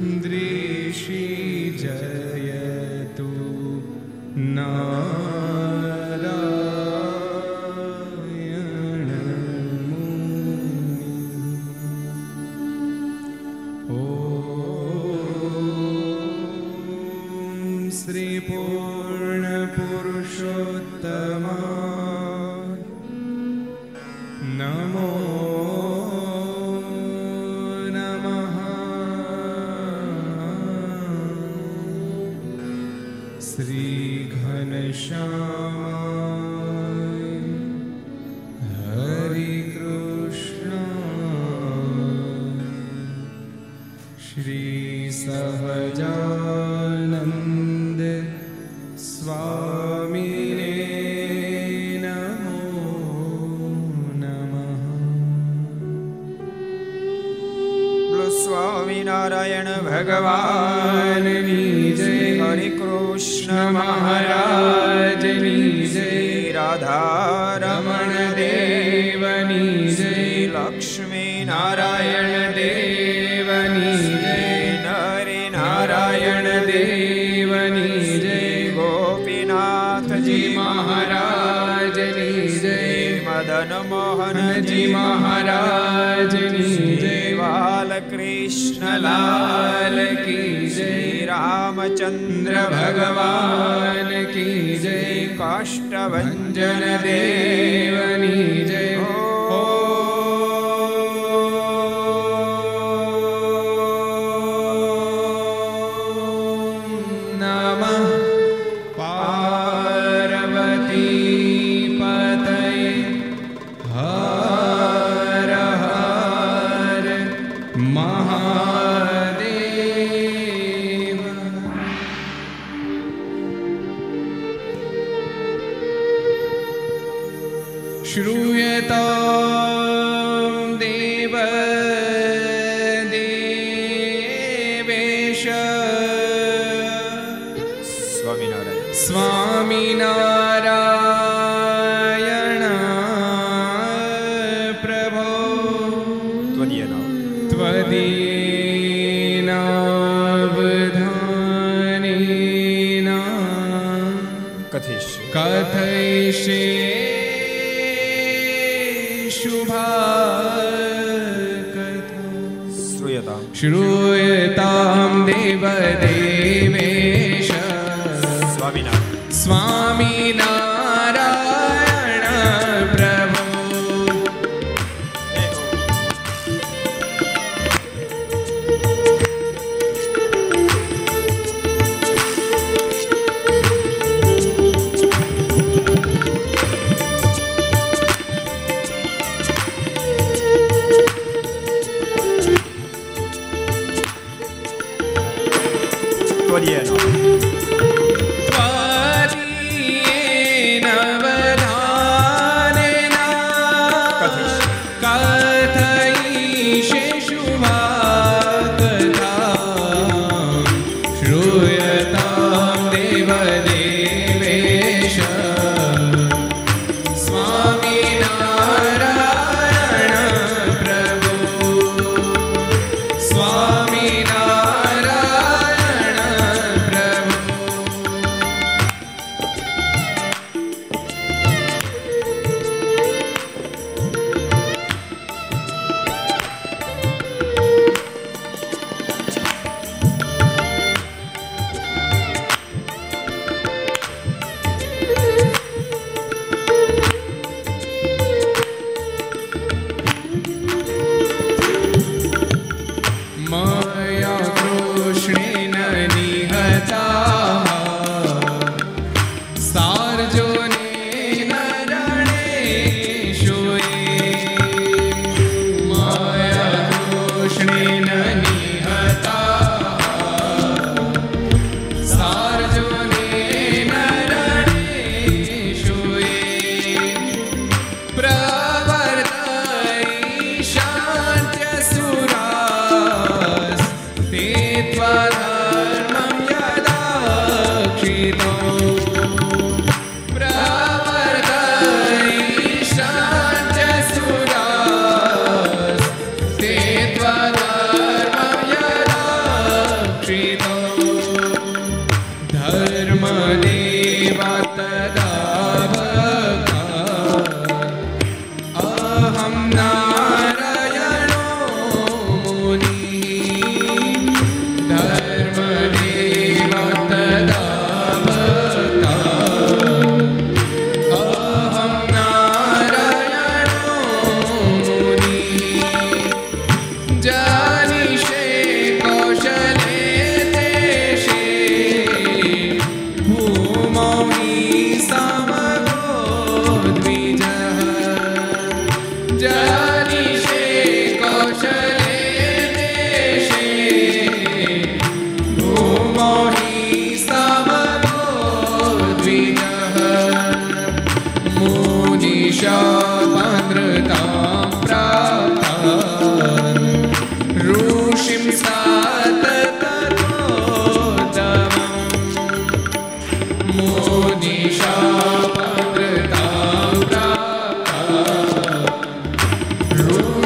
दृशि जयतु ना श्रूयत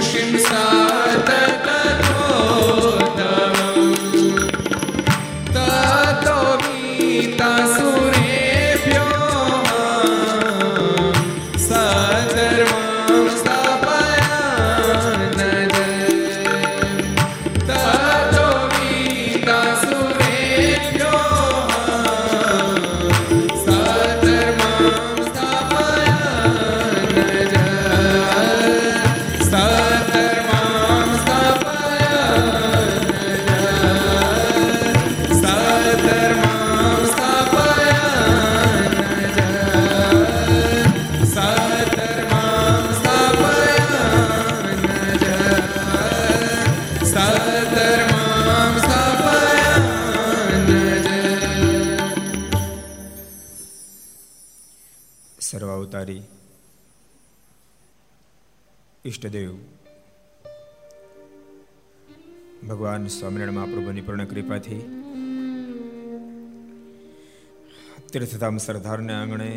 Shimsa. ઈષ્ટદેવ ભગવાન સ્વામિનારાયણ મહાપ્રભુની પૂર્ણ કૃપાથી તીર્થધામ સરદારને આંગણે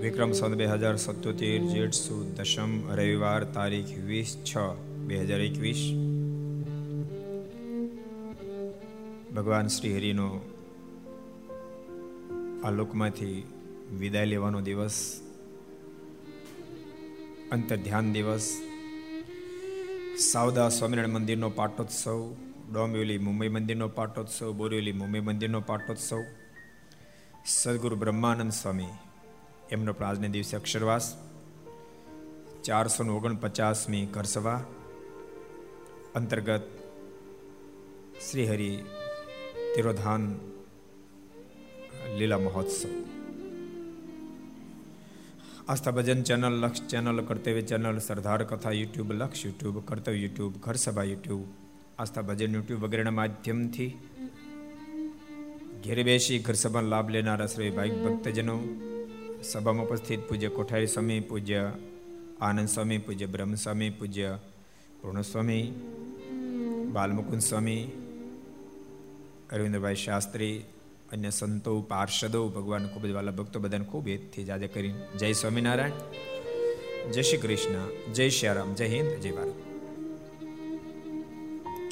વિક્રમ સંત બે હજાર સત્યોતેર જેઠ સુદ દશમ રવિવાર તારીખ વીસ છ બે હજાર એકવીસ. ભગવાન શ્રી હરિનો આ લોકમાંથી વિદાય લેવાનો દિવસ અંતર ધ્યાન દિવસ, સાવદા સ્વામિનારાયણ મંદિરનો પાટોત્સવ, ડોંબિવલી મુંબઈ મંદિરનો પાટોત્સવ, બોરીવલી મુંબઈ મંદિરનો પાટોત્સવ, સદગુરુ બ્રહ્માનંદ સ્વામી એમનો પણ દિવસે અક્ષરવાસ ચારસો ઓગણપચાસમી ઘરસભા, અંતર્ગત શ્રીહરિ તિરોધાન લીલા મહોત્સવ. Aastha Bhajan channel, Laksh channel, Kartavya channel, Sardar Katha YouTube, Laksh YouTube, કર્તવ્ય યુટ્યુબ ઘર સભા યુટ્યુબ આસ્થા ભજન યુટ્યુબ વગેરેના માધ્યમથી ઘેર બેસી ઘર સભાનો લાભ લેનારા શ્રી ભાઈ ભક્તજનો, સભામાં ઉપસ્થિત પૂજ્ય કોઠારી સ્વામી, પૂજ્ય આનંદ સ્વામી, પૂજ્ય બ્રહ્મ સ્વામી, પૂજ્ય પૂર્ણસ્વામી બાલમુકુંદ સ્વામી, અરવિંદભાઈ શાસ્ત્રી અન્ય સંતો, પાર્ષદો, ભગવાન ખૂબ જ વાલા ભક્તો બધાને ખૂબ હેતથી જાજે કરી જય સ્વામિનારાયણ, જય શ્રી કૃષ્ણ, જય શ્રી રામ જય હિન્દ, જય ભારત.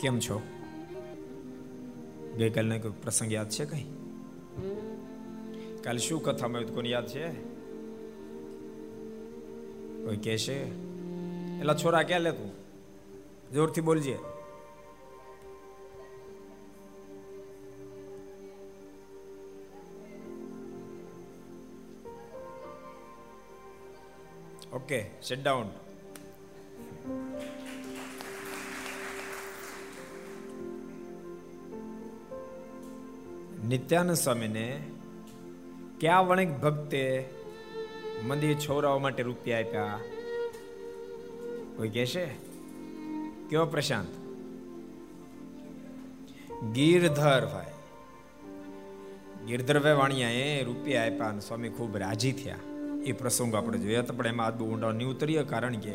કેમ છો? ગઈકાલનો કોઈ પ્રસંગ યાદ છે કઈ? કાલે શું કથામાં આવ્યું કોને યાદ છે? કોઈ કહેશે? એટલા છોરા ક્યાં લે તું? જોરથી બોલજે. ઓકે સિટ ડાઉન નિત્યાનંદ સ્વામીને ક્યાં વણિક ભક્તે મંદિર છોરાઓ માટે રૂપિયા આપ્યા? કોઈ કહેશે? કયો પ્રશાંત? ગીરધર ભાઈ. ગીરધરભાઈ વાણિયાએ રૂપિયા આપ્યા અને સ્વામી ખૂબ રાજી થયા. એ પ્રસંગ આપણે જોયા તો પણ એમાં આજ બહુ ઊંડા નહીં ઉતરીએ, કારણ કે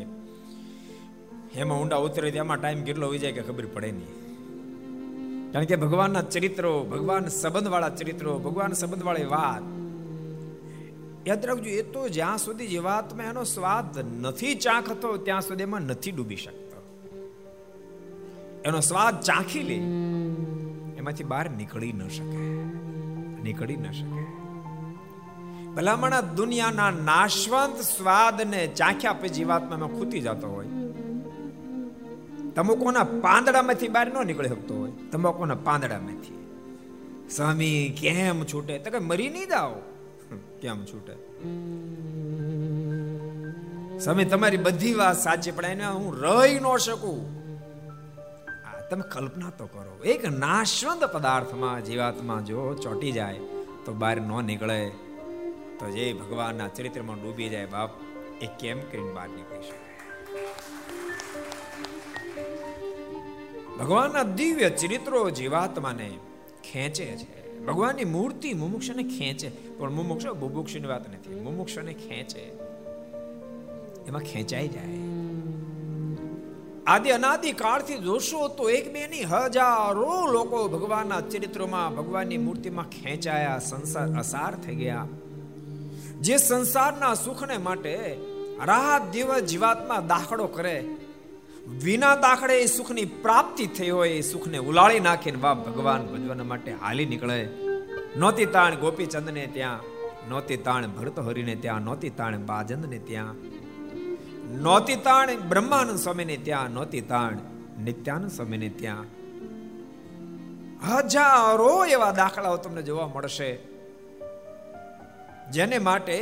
એમાં ઊંડા ઉતરે એમાં ટાઈમ કેટલો હોય જાય કે ખબર પડે નહીં. કારણ કે ભગવાનના ચરિત્રો, ભગવાન સંબંધવાળા ચરિત્રો, ભગવાન સંબંધવાળી વાત, યાદ રાખજો, એ તો જ્યાં સુધી જીવાતમાં એનો સ્વાદ નથી ચાખતો, ત્યાં સુધી એમાં નથી ડૂબી શકતો. એનો સ્વાદ ચાખી લે, એમાંથી બહાર નીકળી ન શકે, નીકળી ન શકે. ભલામણા દુનિયાના નાશવંત સ્વાદને ચાખ્યા પછી જીવાત્મામાં ખૂતી જતો હોય. તમુકોના પાંદડામાંથી બહાર ન નીકળી શકતો હોય. તંબાકુના પાંદડામાંથી. સ્વામી, કેમ છૂટે? તો કે મરી નહીં જાઓ. કેમ છૂટે? સ્વામી, તમારી બધી વાત સાચી, પણ એને હું રહી ન શકું. તમે કલ્પના તો કરો. એક નાશવંત પદાર્થમાં જીવાત્મા જો ચોટી જાય, તો બહાર ન નીકળે. તો જે ભગવાનના ચરિત્રમાં ડૂબી જાય બાપ, એ કેમ કરીને બહાર નીકળી શકે? ભગવાનના દિવ્ય ચરિત્રો જીવાત્માને ખેંચે છે. ભગવાનની મૂર્તિ મુમુક્ષને ખેંચે. પણ મુમુક્ષ બુભુક્ષની વાત નથી. મુમુક્ષને ખેંચે. એમાં ખેંચાઈ જાય. આદિ અનાદિ કાળથી જોશો તો એક બે ની હજારો લોકો ભગવાનના ચરિત્રોમાં ભગવાનની મૂર્તિમાં ખેંચાયા, સંસાર અસાર થઈ ગયા. જે સંસારના સુખને માટે રાત દિવસ જીવાત્મા દાખલો કરે. વિના દાખલે એ સુખની પ્રાપ્તિ થઈ હોય એ સુખને ઉલાળી નાખીને બાપ ભગવાન ભજવાના માટે હાલી નીકળે. નોતી તાણ ગોપીચંદને ત્યાં નોતી તાણ ભરત હરિને ત્યાં નોતી તાણ બાજંદને ત્યાં. નોતી તાણ બ્રહ્માનંદ સ્વામીને ત્યાં નોતી તાણ નિત્યાનંદ સ્વામીને ત્યાં. હજારો એવા દાખલાઓ તમને જોવા મળશે. જેને માટે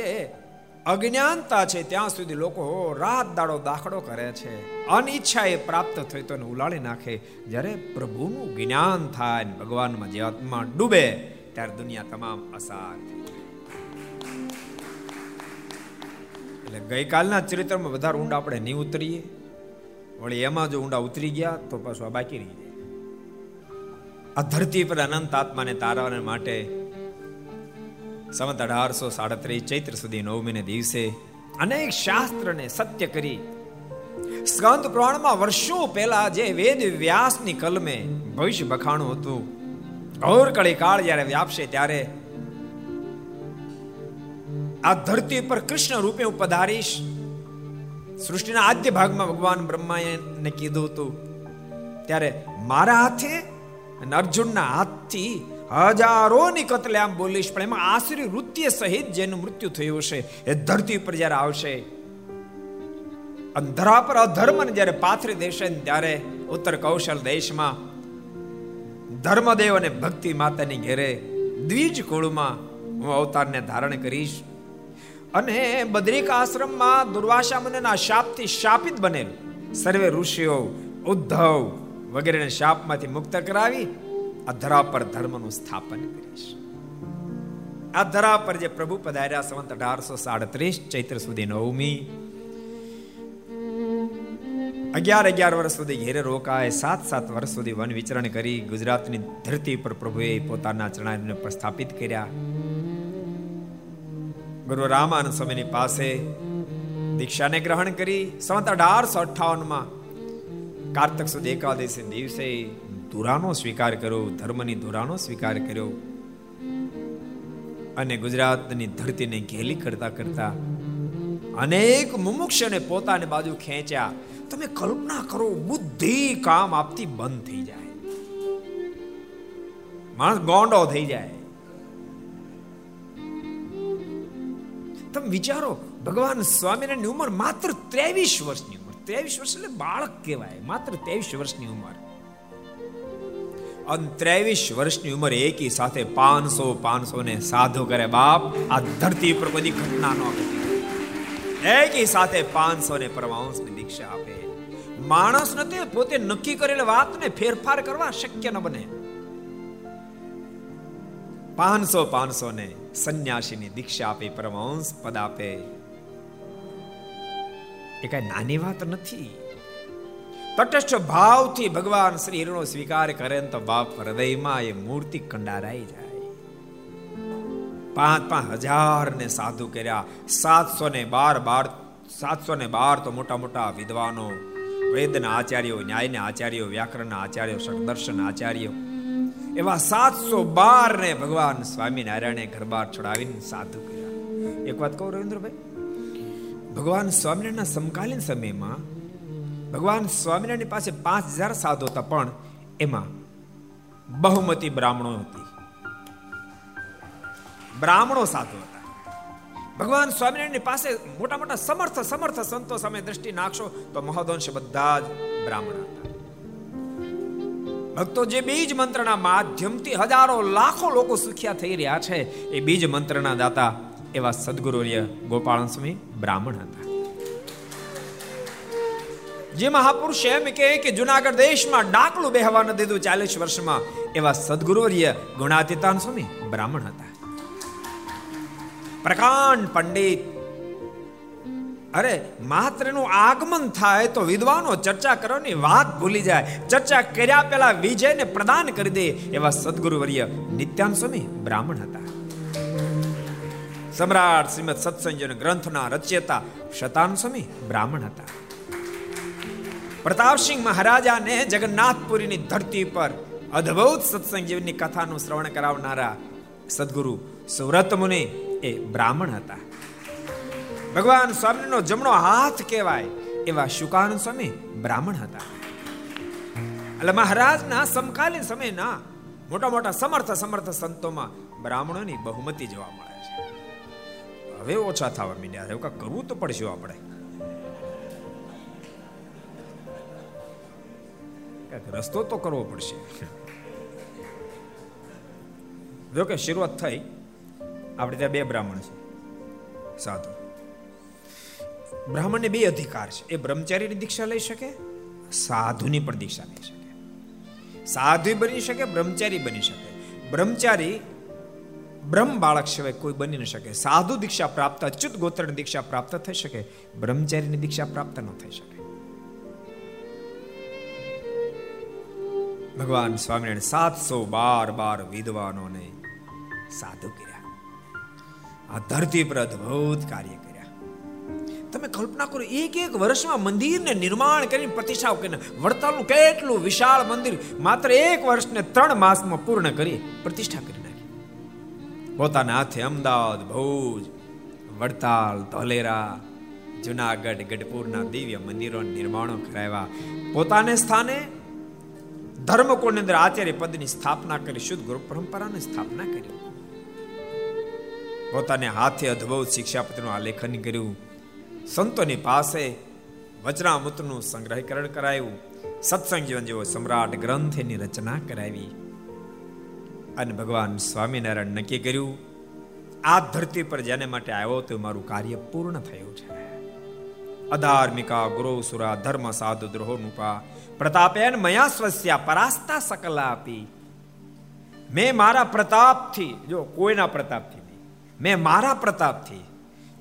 અજ્ઞાનતા છે ત્યાં સુધી લોકો રાત દાડો દાખલો કરે છે. અનિચ્છા એ પ્રાપ્ત થઈ તો ઉલાળી નાખે. જ્યારે પ્રભુનું જ્ઞાન થાય ભગવાનમાં જે આત્મા ડૂબે, ત્યારે દુનિયા તમામ અસાર એટલે ગઈકાલના ચરિત્રમાં વધારે ઊંડા આપણે નહીં ઉતરીએ. વળી એમાં જો ઊંડા ઉતરી ગયા, તો પાછું આ બાકી રહી જાય. આ ધરતી પર અનંત આત્માને તારવાને માટે સંવત અઢારસો સાડત્રીસ ચૈત્ર સુધી નવમીને દિવસે અનેક શાસ્ત્રને સત્ય કરી સ્કંદ પુરાણમાં વર્ષો પહેલા જે વેદ વ્યાસની કલમે ભવિષ્ય બખાણું હતું ઘોર કળી કાળ જ્યારે વ્યાપશે ત્યારે આ ધરતી પર કૃષ્ણ રૂપે હું પધારીશ સૃષ્ટિના આદ્ય ભાગમાં ભગવાન બ્રહ્માએ કીધું હતું ત્યારે મારા હાથે અને અર્જુનના હાથથી હજારોની કતલે આમ બોલીશ, પણ એમાં આશરી વૃત્ય સહિત જેનું મૃત્યુ થયું હશે, એ ધરતી પર જ્યારે આવશે, અંધરા પર અધર્મને જ્યારે પાથરી દેશે ત્યારે ઉત્તર કૌશલ દેશમાં ધર્મદેવ અને ભક્તિ માતાની ઘેરે દ્વિજ કુળમાં હું અવતારને ધારણ કરીશ. અને બદ્રિક આશ્રમમાં દુર્વાસા મુનિના શાપથી શાપિત બનેલ. સર્વે ઋષિઓ ઉદ્ધવ વગેરેને શાપમાંથી મુક્ત કરાવી આ ધરા પર ધર્મનું સ્થાપન કરીશ આ ધરા પર જે પ્રભુ પધાર્યા સંવત અઢારસો સાડત્રીસ ચૈત્ર સુધી નવમી અગિયાર અગિયાર વર્ષ સુધી ઘેરે રોકાય સાત સાત વર્ષ સુધી વન વિચરણ કરી ગુજરાતની ધરતી પર પ્રભુએ પોતાના ચરણાને પ્રસ્થાપિત કર્યા ગુરુ રામાનંદ સ્વામીની પાસે દીક્ષાને ગ્રહણ કરી સંવત અઢારસો અઠાવનમાં કાર્તક સુદ એકાદશી દિવસે ધુરાનો સ્વીકાર કર્યો, ધર્મની ધુરાનો સ્વીકાર કર્યો. અને ગુજરાતની ધરતીને ઘેલી કરતા કરતા અનેક મુમુક્ષને પોતાની બાજુ ખેંચ્યા. તમે કલ્પના કરો, બુદ્ધિ કામ આપતી બંધ થઈ જાય. માણસ ગોંડો થઈ જાય. તમે વિચારો, ભગવાન સ્વામિનારાયણની ઉંમર માત્ર ત્રેવીસ વર્ષની ઉંમર. ત્રેવીસ વર્ષ એટલે બાળક કહેવાય, માત્ર ત્રેવીસ વર્ષની ઉંમર. અને ત્રેવીસ વર્ષની ઉંમર એકી સાથે પાંચસો પાંચસો ને સાધુ કરે બાપ આ ધરતી પર બધી ઘટના ન ઘટી એકી સાથે પાંચસો ને પરમાંશની દીક્ષા આપે માણસ નથી પોતે નક્કી કરેલી વાતને ફેરફાર કરવા શક્ય ન બને પાંચસો પાંચસો ને સંન્યાસીની દીક્ષા આપે પરમાંશ પદ આપે એ કઈ નાની વાત નથી તટસ્થ ભાવથી ભગવાન શ્રી હિરણો સ્વીકાર કરે તો બાપ હૃદયમાં એ મૂર્તિ કંડારાઈ જાય. પાંચ પાંચ હજાર ને સાધુ કર્યા. સાતસો ને બાર બાર સાતસો ને બાર તો મોટા મોટા વિદ્વાનો, વેદના આચાર્યો, ન્યાયના આચાર્યો, વ્યાકરણના આચાર્યો સદર્શન આચાર્યો, એવા સાતસો બાર ને ભગવાન સ્વામિનારાયણે ઘર બહાર છોડાવીને સાધુ કર્યા. એક વાત કહું રવિન્દ્રભાઈ, ભગવાન સ્વામિનારાયણના સમકાલીન સમયમાં ભગવાન સ્વામિનારાયણની પાસે પાંચ હજાર સાધુ હતા, પણ એમાં બહુમતી બ્રાહ્મણો હતી. બ્રાહ્મણો સાધુ હતા. ભગવાન સ્વામિનારાયણની પાસે મોટા મોટા સમર્થ સમર્થ સંતો સામે દ્રષ્ટિ નાખશો, તો મહોદંશ બધા જ બ્રાહ્મણ હતા. ભક્તો જે બીજ મંત્રના માધ્યમથી હજારો, લાખો લોકો સુખિયા થઈ રહ્યા છે, એ બીજ મંત્રના દાતા એવા સદગુરુર્ય ગોપાલ સ્વામી બ્રાહ્મણ હતા. જે મહાપુરુષ એમ કહે કે જુનાગઢ દેશમાં ડાકલું બેહવા ન દીધું ચાલીસ વર્ષમાં. એવા સદગુરુવર્ય ગુણાતીતાન સ્વામી બ્રાહ્મણ હતા. પ્રકાંડ પંડિત. અરે માત્રનું આગમન થાય તો વિદ્વાનો ચર્ચા કરવાની વાત ભૂલી જાય. ચર્ચા કર્યા પહેલા વિજયને પ્રદાન કરી દે એવા સદગુરુવર્ય નિત્યાન સ્વામી બ્રાહ્મણ હતા. સમ્રાટ શ્રીમદ સત્સંજન ગ્રંથના રચયતા શતાન સ્વામી બ્રાહ્મણ હતા. પ્રતાપસિંહ મહારાજાને જગન્નાથપુરીની ધરતી પર અદ્ભુત સત્સંગ જીવનની કથાનું શ્રવણ કરાવનારા સદગુરુ સુરત મુનિ એ બ્રાહ્મણ હતા. ભગવાન સ્વામીનો જમણો હાથ કહેવાય એવા શુકાનંદ સ્વામી બ્રાહ્મણ હતા. એટલે મહારાજના સમકાલીન સમયના મોટા મોટા સમર્થ સમર્થ સંતોમાં બ્રાહ્મણોની બહુમતી જોવા મળે છે. હવે ઓછા થવા માંડ્યા એવું કાંઈક કરવું તો પડશે આપણે. કાંઈક રસ્તો તો કરવો પડશે જો કે શરૂઆત થઈ આપણે ત્યાં બે બ્રાહ્મણ છે સાધુ બ્રાહ્મણને બે અધિકાર છે એ બ્રહ્મચારીની દીક્ષા લઈ શકે સાધુની પણ દીક્ષા લઈ શકે સાધુ બની શકે બ્રહ્મચારી બની શકે બ્રહ્મચારી બ્રહ્મ બાળક સિવાય કોઈ બની ન શકે સાધુ દીક્ષા પ્રાપ્ત અચ્યુત ગોત્રની દીક્ષા પ્રાપ્ત થઈ શકે બ્રહ્મચારીની દીક્ષા પ્રાપ્ત ન થઈ શકે ભગવાન સ્વામિનારાયણ સાતસો બાર બાર વિદ્વાનોને સાધુ કર્યા. આ ધરતી પર અદ્ભુત કાર્ય કર્યા. તમે કલ્પના કરો, એક એક વર્ષમાં મંદિરને નિર્માણ કરીને પ્રતિષ્ઠા કરીને વડતાલનું કેટલું વિશાળ મંદિર માત્ર એક વર્ષને ત્રણ માસમાં પૂર્ણ કરી પ્રતિષ્ઠા કરી નાખી. પોતાના હાથે અમદાવાદ ભુજ, વડતાલ, ધોલેરા, જુનાગઢ, ગઢપુરના દિવ્ય મંદિરો નિર્માણો કરાવ્યા. પોતાને સ્થાને ધર્મકોણની અંદર આચાર્ય પદની સ્થાપના કરી શુદ્ધ ગુરુ પરંપરાની સ્થાપના કરી પોતાને હાથે અદ્ભુત શિક્ષાપત્રનું આલેખન કર્યું. સંતોની પાસે વચનામૃતનું સંગ્રહકરણ કરાયું. સત્સંગ જીવન જેવો સમ્રાટ ગ્રંથની રચના કરાવી. અને ભગવાન સ્વામિનારાયણ નક્કી કર્યું, આ ધરતી પર જેને માટે આવ્યો તો મારું કાર્ય પૂર્ણ થયું છે. અધાર્મિકા, ગુરુ, સુરા, ધર્મ, સાધુ દ્રોહોનુપા પ્રતાપેન મયા સ્વસ્યા પરાસ્તા સકલા આપી મેં મારા પ્રતાપથી, જો કોઈના પ્રતાપથી નહીં, મેં મારા પ્રતાપથી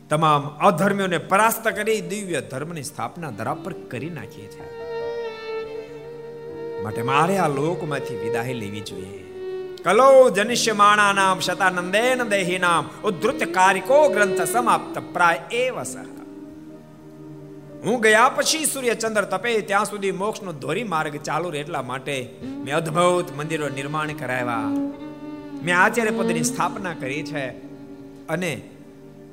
તમામ અધર્મીઓને પરાસ્ત કરી દિવ્ય ધર્મની સ્થાપના ધરા પર કરી નાખીએ છે. માટે મારે આ લોકમાંથી વિદાય લેવી જોઈએ. કલો જનિષ્યમાણા નામ શતાનંદેન દેહી નામ ઉદ્ધૃત કારિકો ગ્રંથ સમાપ્ત પ્રાય એવ સહ. હું ગયા પછી સૂર્ય ચંદ્ર તપે, ત્યાં સુધી મોક્ષનો ધોરી માર્ગ ચાલુ રહે એટલા માટે મેં અદ્ભુત મંદિરો નિર્માણ કરાવ્યા. મેં આચાર્ય પદની સ્થાપના કરી છે અને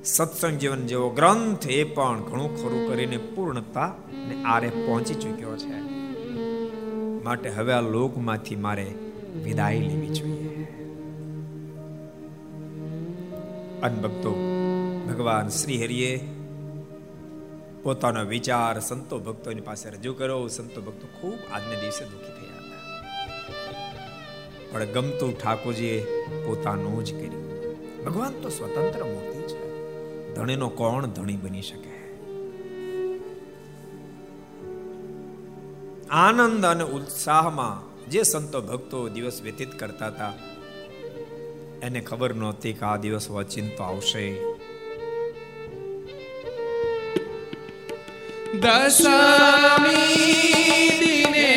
સત્સંગ જીવન જેવો ગ્રંથ એ પણ ઘણું ખરું કરીને પૂર્ણતા ને આરે પહોંચી ચૂક્યો છે. માટે હવે આ લોકમાંથી મારે વિદાય લેવી જોઈએ. અનભક્તો ભગવાન શ્રી હરિએ પોતાનો વિચાર સંતો ભક્તોની પાસે રજૂ કર્યો સંતો ભક્તો ખૂબ આજને દિવસે દુઃખી થયા પણ ગમતું ઠાકોરજીએ પોતાનું જ કર્યું. ભગવાન તો સ્વતંત્ર મૂર્તિ છે. ધણીનો કોણ ધણી બની શકે? આનંદ અને ઉત્સાહમાં જે સંતો ભક્તો દિવસ વ્યતીત કરતા હતા, એને ખબર નહોતી કે આ દિવસ વચિંતો આવશે. દશમી દિને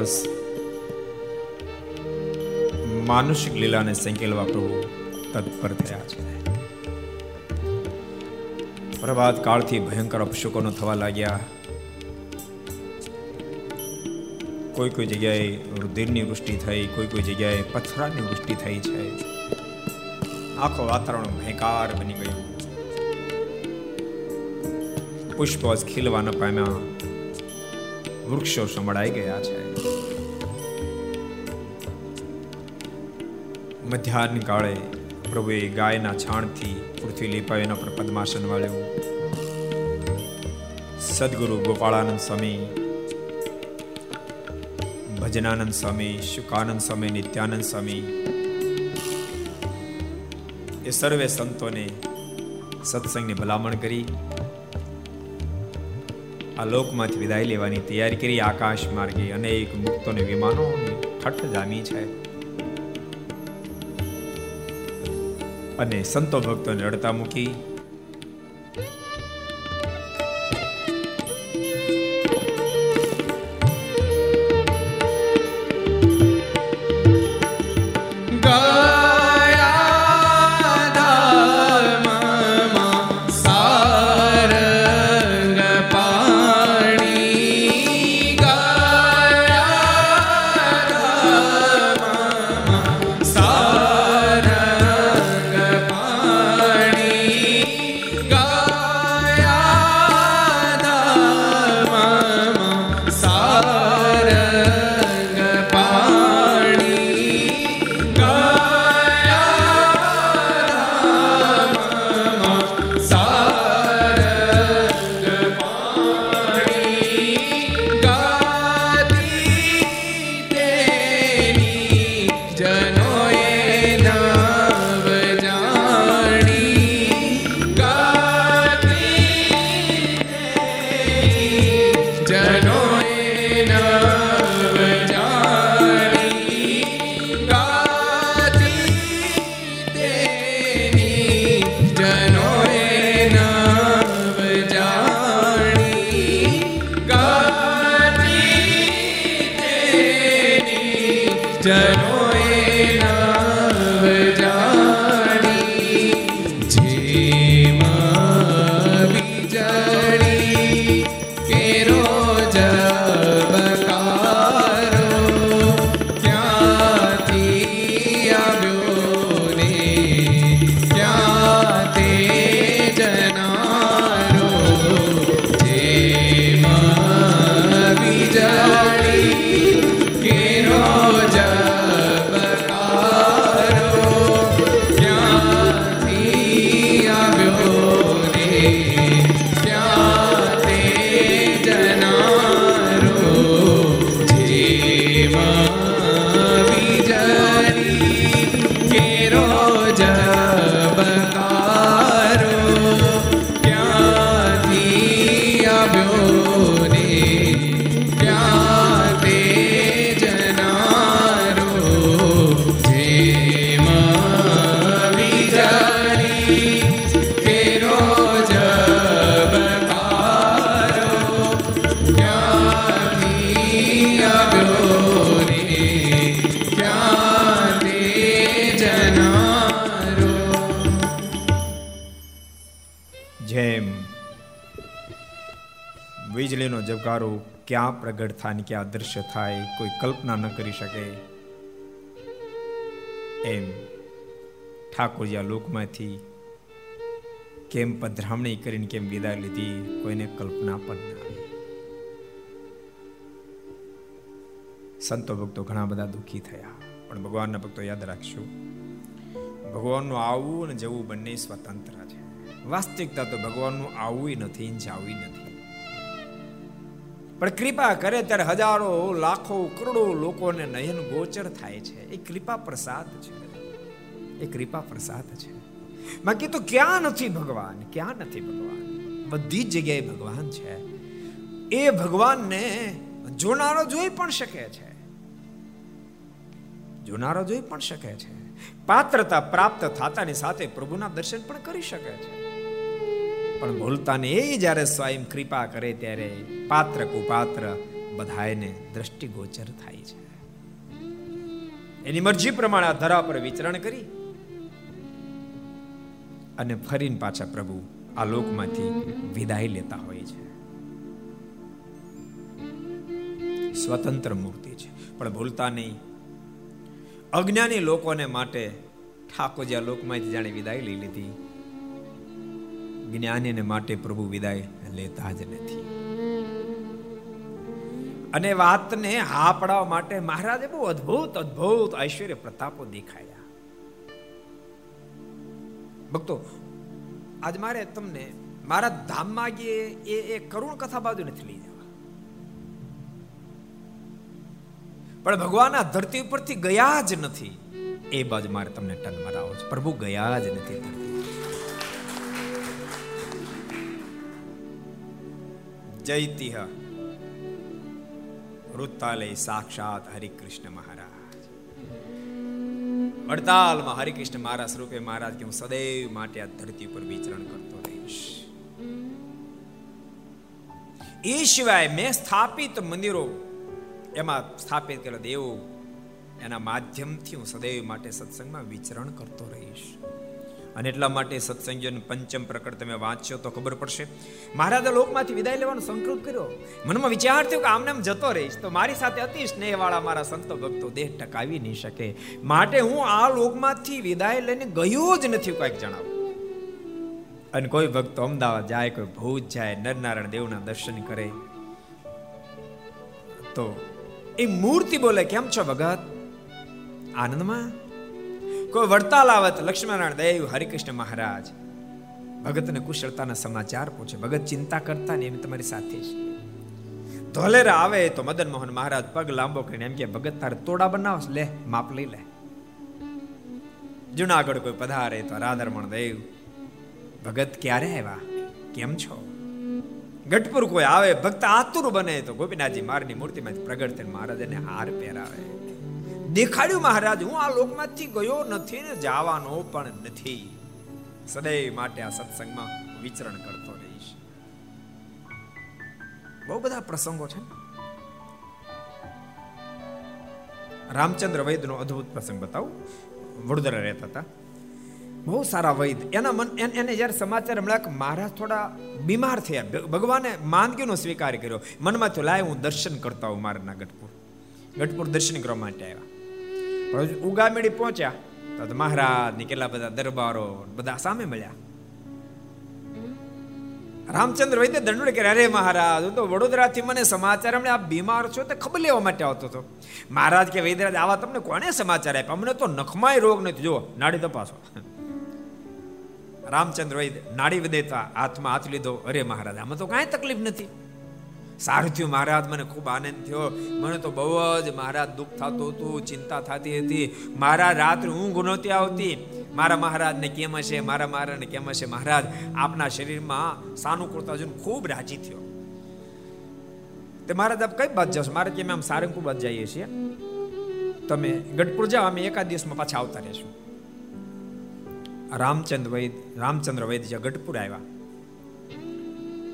દિવસ માનુષિક લીલાને સંકેલવા પ્રભુ તત્પર થયા છે. પ્રભાત કાળથી ભયંકર અપશુકનો થવા લાગ્યા. કોઈ કોઈ જગ્યાએ રુધિરની વૃષ્ટિ થઈ, કોઈ કોઈ જગ્યાએ પથરાની વૃષ્ટિ થઈ છે. આખો વાતાવરણ ભયંકર બની ગયું. પુષ્પો ખીલવા ન પામ્યા વૃક્ષો સંભળાઈ ગયા છે. મધ્યાહન કાળે પ્રભુએ ગાયના છાણથી પૃથ્વી લીપાવી એના પર પદ્માસન વાળ્યું. સદગુરુ ગોપાળાનંદ સ્વામી, ભજનાનંદ સ્વામી, શુકાનંદ સ્વામી, નિત્યાનંદ સ્વામી, એ સર્વે સંતોને સત્સંગની ભલામણ કરી. આ લોકમાંથી વિદાય લેવાની તૈયારી કરી. આકાશ માર્ગે અનેક મુક્તોને વિમાનો ઠઠ જામી છે. અને સંતો ભક્તોને અડતા મૂકી ક્યાં પ્રગટ થાય ને ક્યાં દ્રશ્ય થાય, કોઈ કલ્પના ન કરી શકે. એમ ઠાકોરજી આ લોકમાંથી કેમ પધરામણી કરીને કેમ વિદાય લીધી, કોઈને કલ્પના પણ ના આવી. સંતો ભક્તો ઘણા બધા દુઃખી થયા, પણ ભગવાનના ભક્તો યાદ રાખશું ભગવાનનું આવવું અને જવું બંને સ્વતંત્ર છે. વાસ્તવિકતા તો ભગવાનનું આવવું નથી જાવું નથી. પણ કૃપા કરે ત્યારે હજારો, લાખો, કરોડો લોકોને નયન ગોચર થાય છે. એ કૃપા પ્રસાદ છે. એ કૃપા પ્રસાદ છે. બાકી તો ક્યાં નથી ભગવાન? ક્યાં નથી ભગવાન? બધી જ જગ્યાએ ભગવાન છે. એ ભગવાનને જોનારો જોઈ પણ શકે છે. જોનારો જોઈ પણ શકે છે. પાત્રતા પ્રાપ્ત થતાની સાથે પ્રભુના દર્શન પણ કરી શકે છે. પણ ભૂલતાને એ જ્યારે સ્વયં કૃપા કરે ત્યારે પાત્ર કુપાત્ર બધાયને દ્રષ્ટિગોચર થાય છે. એની મરજી પ્રમાણે આ ધરા પર વિચરણ કરી અને ફરીને પાછા પ્રભુ આ લોકમાંથી વિદાય લેતા હોય છે. સ્વતંત્ર મૂર્તિ છે. પણ ભૂલતા નહીં. અજ્ઞાની લોકોને માટે ઠાકોરજી આ લોકમાંથી જાણે વિદાય લઈ લીધી. જ્ઞાનીને માટે પ્રભુ વિદાય લેતા જ નથી. અને વાતને હા પડાવવા માટે મહારાજે બહુ અદ્ભુત અદ્ભુત ઐશ્વર્ય પ્રતાપો દેખાયા. ભક્તો, આજ મારે તમને મારા ધામમાં ગયે એ એ કરુણ કથા બાજુ નથી લઈ જવા. પણ ભગવાન આ ધરતી ઉપરથી ગયા જ નથી. એ બાજુ મારે તમને ટન મરાવો છે. પ્રભુ ગયા જ નથી ધરતી જયતિહ વૃત્તાલય સાક્ષાત હરિકૃષ્ણ મહારાજ વડતાલમાં હરિકૃષ્ણ મહારાજ સ્વરૂપે મહારાજ કે હું સદૈવ માટે આ ધરતી પર વિચરણ કરતો રહીશ। એ સિવાય મેં સ્થાપિત મંદિરો, એમાં સ્થાપિત કરેલા દેવો, એના માધ્યમથી હું સદૈવ માટે સત્સંગમાં વિચરણ કરતો રહીશ। અને એટલા માટે સત્સંગીઓનું પંચમ પ્રકટ તમે વાંચશો તો ખબર પડશે. મહારાજા લોકમાંથી વિદાય લેવાનો સંકલ્પ કર્યો. મનમાં વિચાર થયો કે આમને આમ જતો રહીશ. તો મારી સાથે અતિ સ્નેહવાળા મારા સંતો ભક્તો દેહ ટકાવી નહીં શકે. માટે હું આ લોકમાંથી વિદાય લઈને ગયો જ નથી, કંઈક જણાવું. અને કોઈ ભક્તો અમદાવાદ જાય, કોઈ ભુજ જાય, નરનારાયણ દેવના દર્શન કરે. તો એ મૂર્તિ બોલે, કેમ છો ભગત? આનંદમાં? કોઈ વડતાલ તો લક્ષ્મણનારાયણ દેવ હરિકૃષ્ણ મહારાજ. ભગતને કુશળતાના સમાચાર પૂછે, ભગત ચિંતા કરતા ને એમ તમારી સાથે છે. ધોલેરા આવે તો મદન મોહન મહારાજ પગ લાંબો કરીને એમ કે, ભગત, તારે તોડા બનાવસ લે, માપ લઈ લે. જુનાગઢ કોઈ પધારે તો રાધરમણ દેવ ભગત, ક્યારે આવ્યા? કેમ છો? ગઢપુર કોઈ આવે, ભક્ત આતુર બને તો ગોપીનાથજી મારની મૂર્તિમાં પ્રગટ થઈને મહારાજને હાર પહેરાવે. દેખાડ્યું મહારાજ, હું આ લોકમાંથી ગયો નથી ને જવાનો પણ નથી. સદૈવ માટે આ સત્સંગમાં વિચરણ કરતો રહીશ. બહુ બધા પ્રસંગો છે રામચંદ્ર વૈદ્યનો અદ્ભુત પ્રસંગ બતાવું. વડોદરા રહેતા હતા. બહુ સારા વૈદ. એના મન, એને જ્યારે સમાચાર મળ્યા કે મહારાજ થોડા બીમાર થયા. ભગવાને માંદગીનો સ્વીકાર કર્યો. મનમાં તો લાય હું દર્શન કરતા હું મારા ગઢપુર ગઢપુર દર્શન કરવા માટે આવ્યા. પણ ઉગામેડી પહોંચ્યા. તો મહારાજની કેટલા બધા દરબારો, બધા સામે મળ્યા. રામચંદ્ર વૈદ્ય દંડોડ કર્યા અરે મહારાજ, હું તો વડોદરાથી મને સમાચાર અમને આપ બીમાર છો તે ખબર લેવા માટે આવતો હતો. મહારાજ કે, વૈદ્યરાજ, આવા તમને કોને સમાચાર આપ્યા? અમને તો નખમાય રોગ નથી. જો નાડી તપાસો. રામચંદ્ર વૈદ્ય નાડી વિદેતા હાથમાં હાથ લીધો. અરે મહારાજ, આમાં તો કાંઈ તકલીફ નથી. સારું થયું મહારાજ, મને ખૂબ આનંદ થયો. મને તો બહુ જ મહારાજ દુઃખ થતું હતું, ચિંતા થતી હતી. મારા રાત્રે ઊંઘ નહોતી આવતી. મારા મહારાજને કેમ હશે? મારા મહારાજને કેમ હશે? મહારાજ, આપના શરીરમાં સાનુકૂળતા જોઈને ખૂબ રાજી થયો. તે મહારાજ આપ કઈ બાદ જશો? મારે કેમ આમ સારંગપુર બાદ જઈએ છીએ? તમે ગઢપુર જાઓ, અમે એકાદ દિવસમાં પાછા આવતા રહેશું. રામચંદ્ર વૈદ રામચંદ્ર વૈદ જ્યાં ગઢપુર આવ્યા.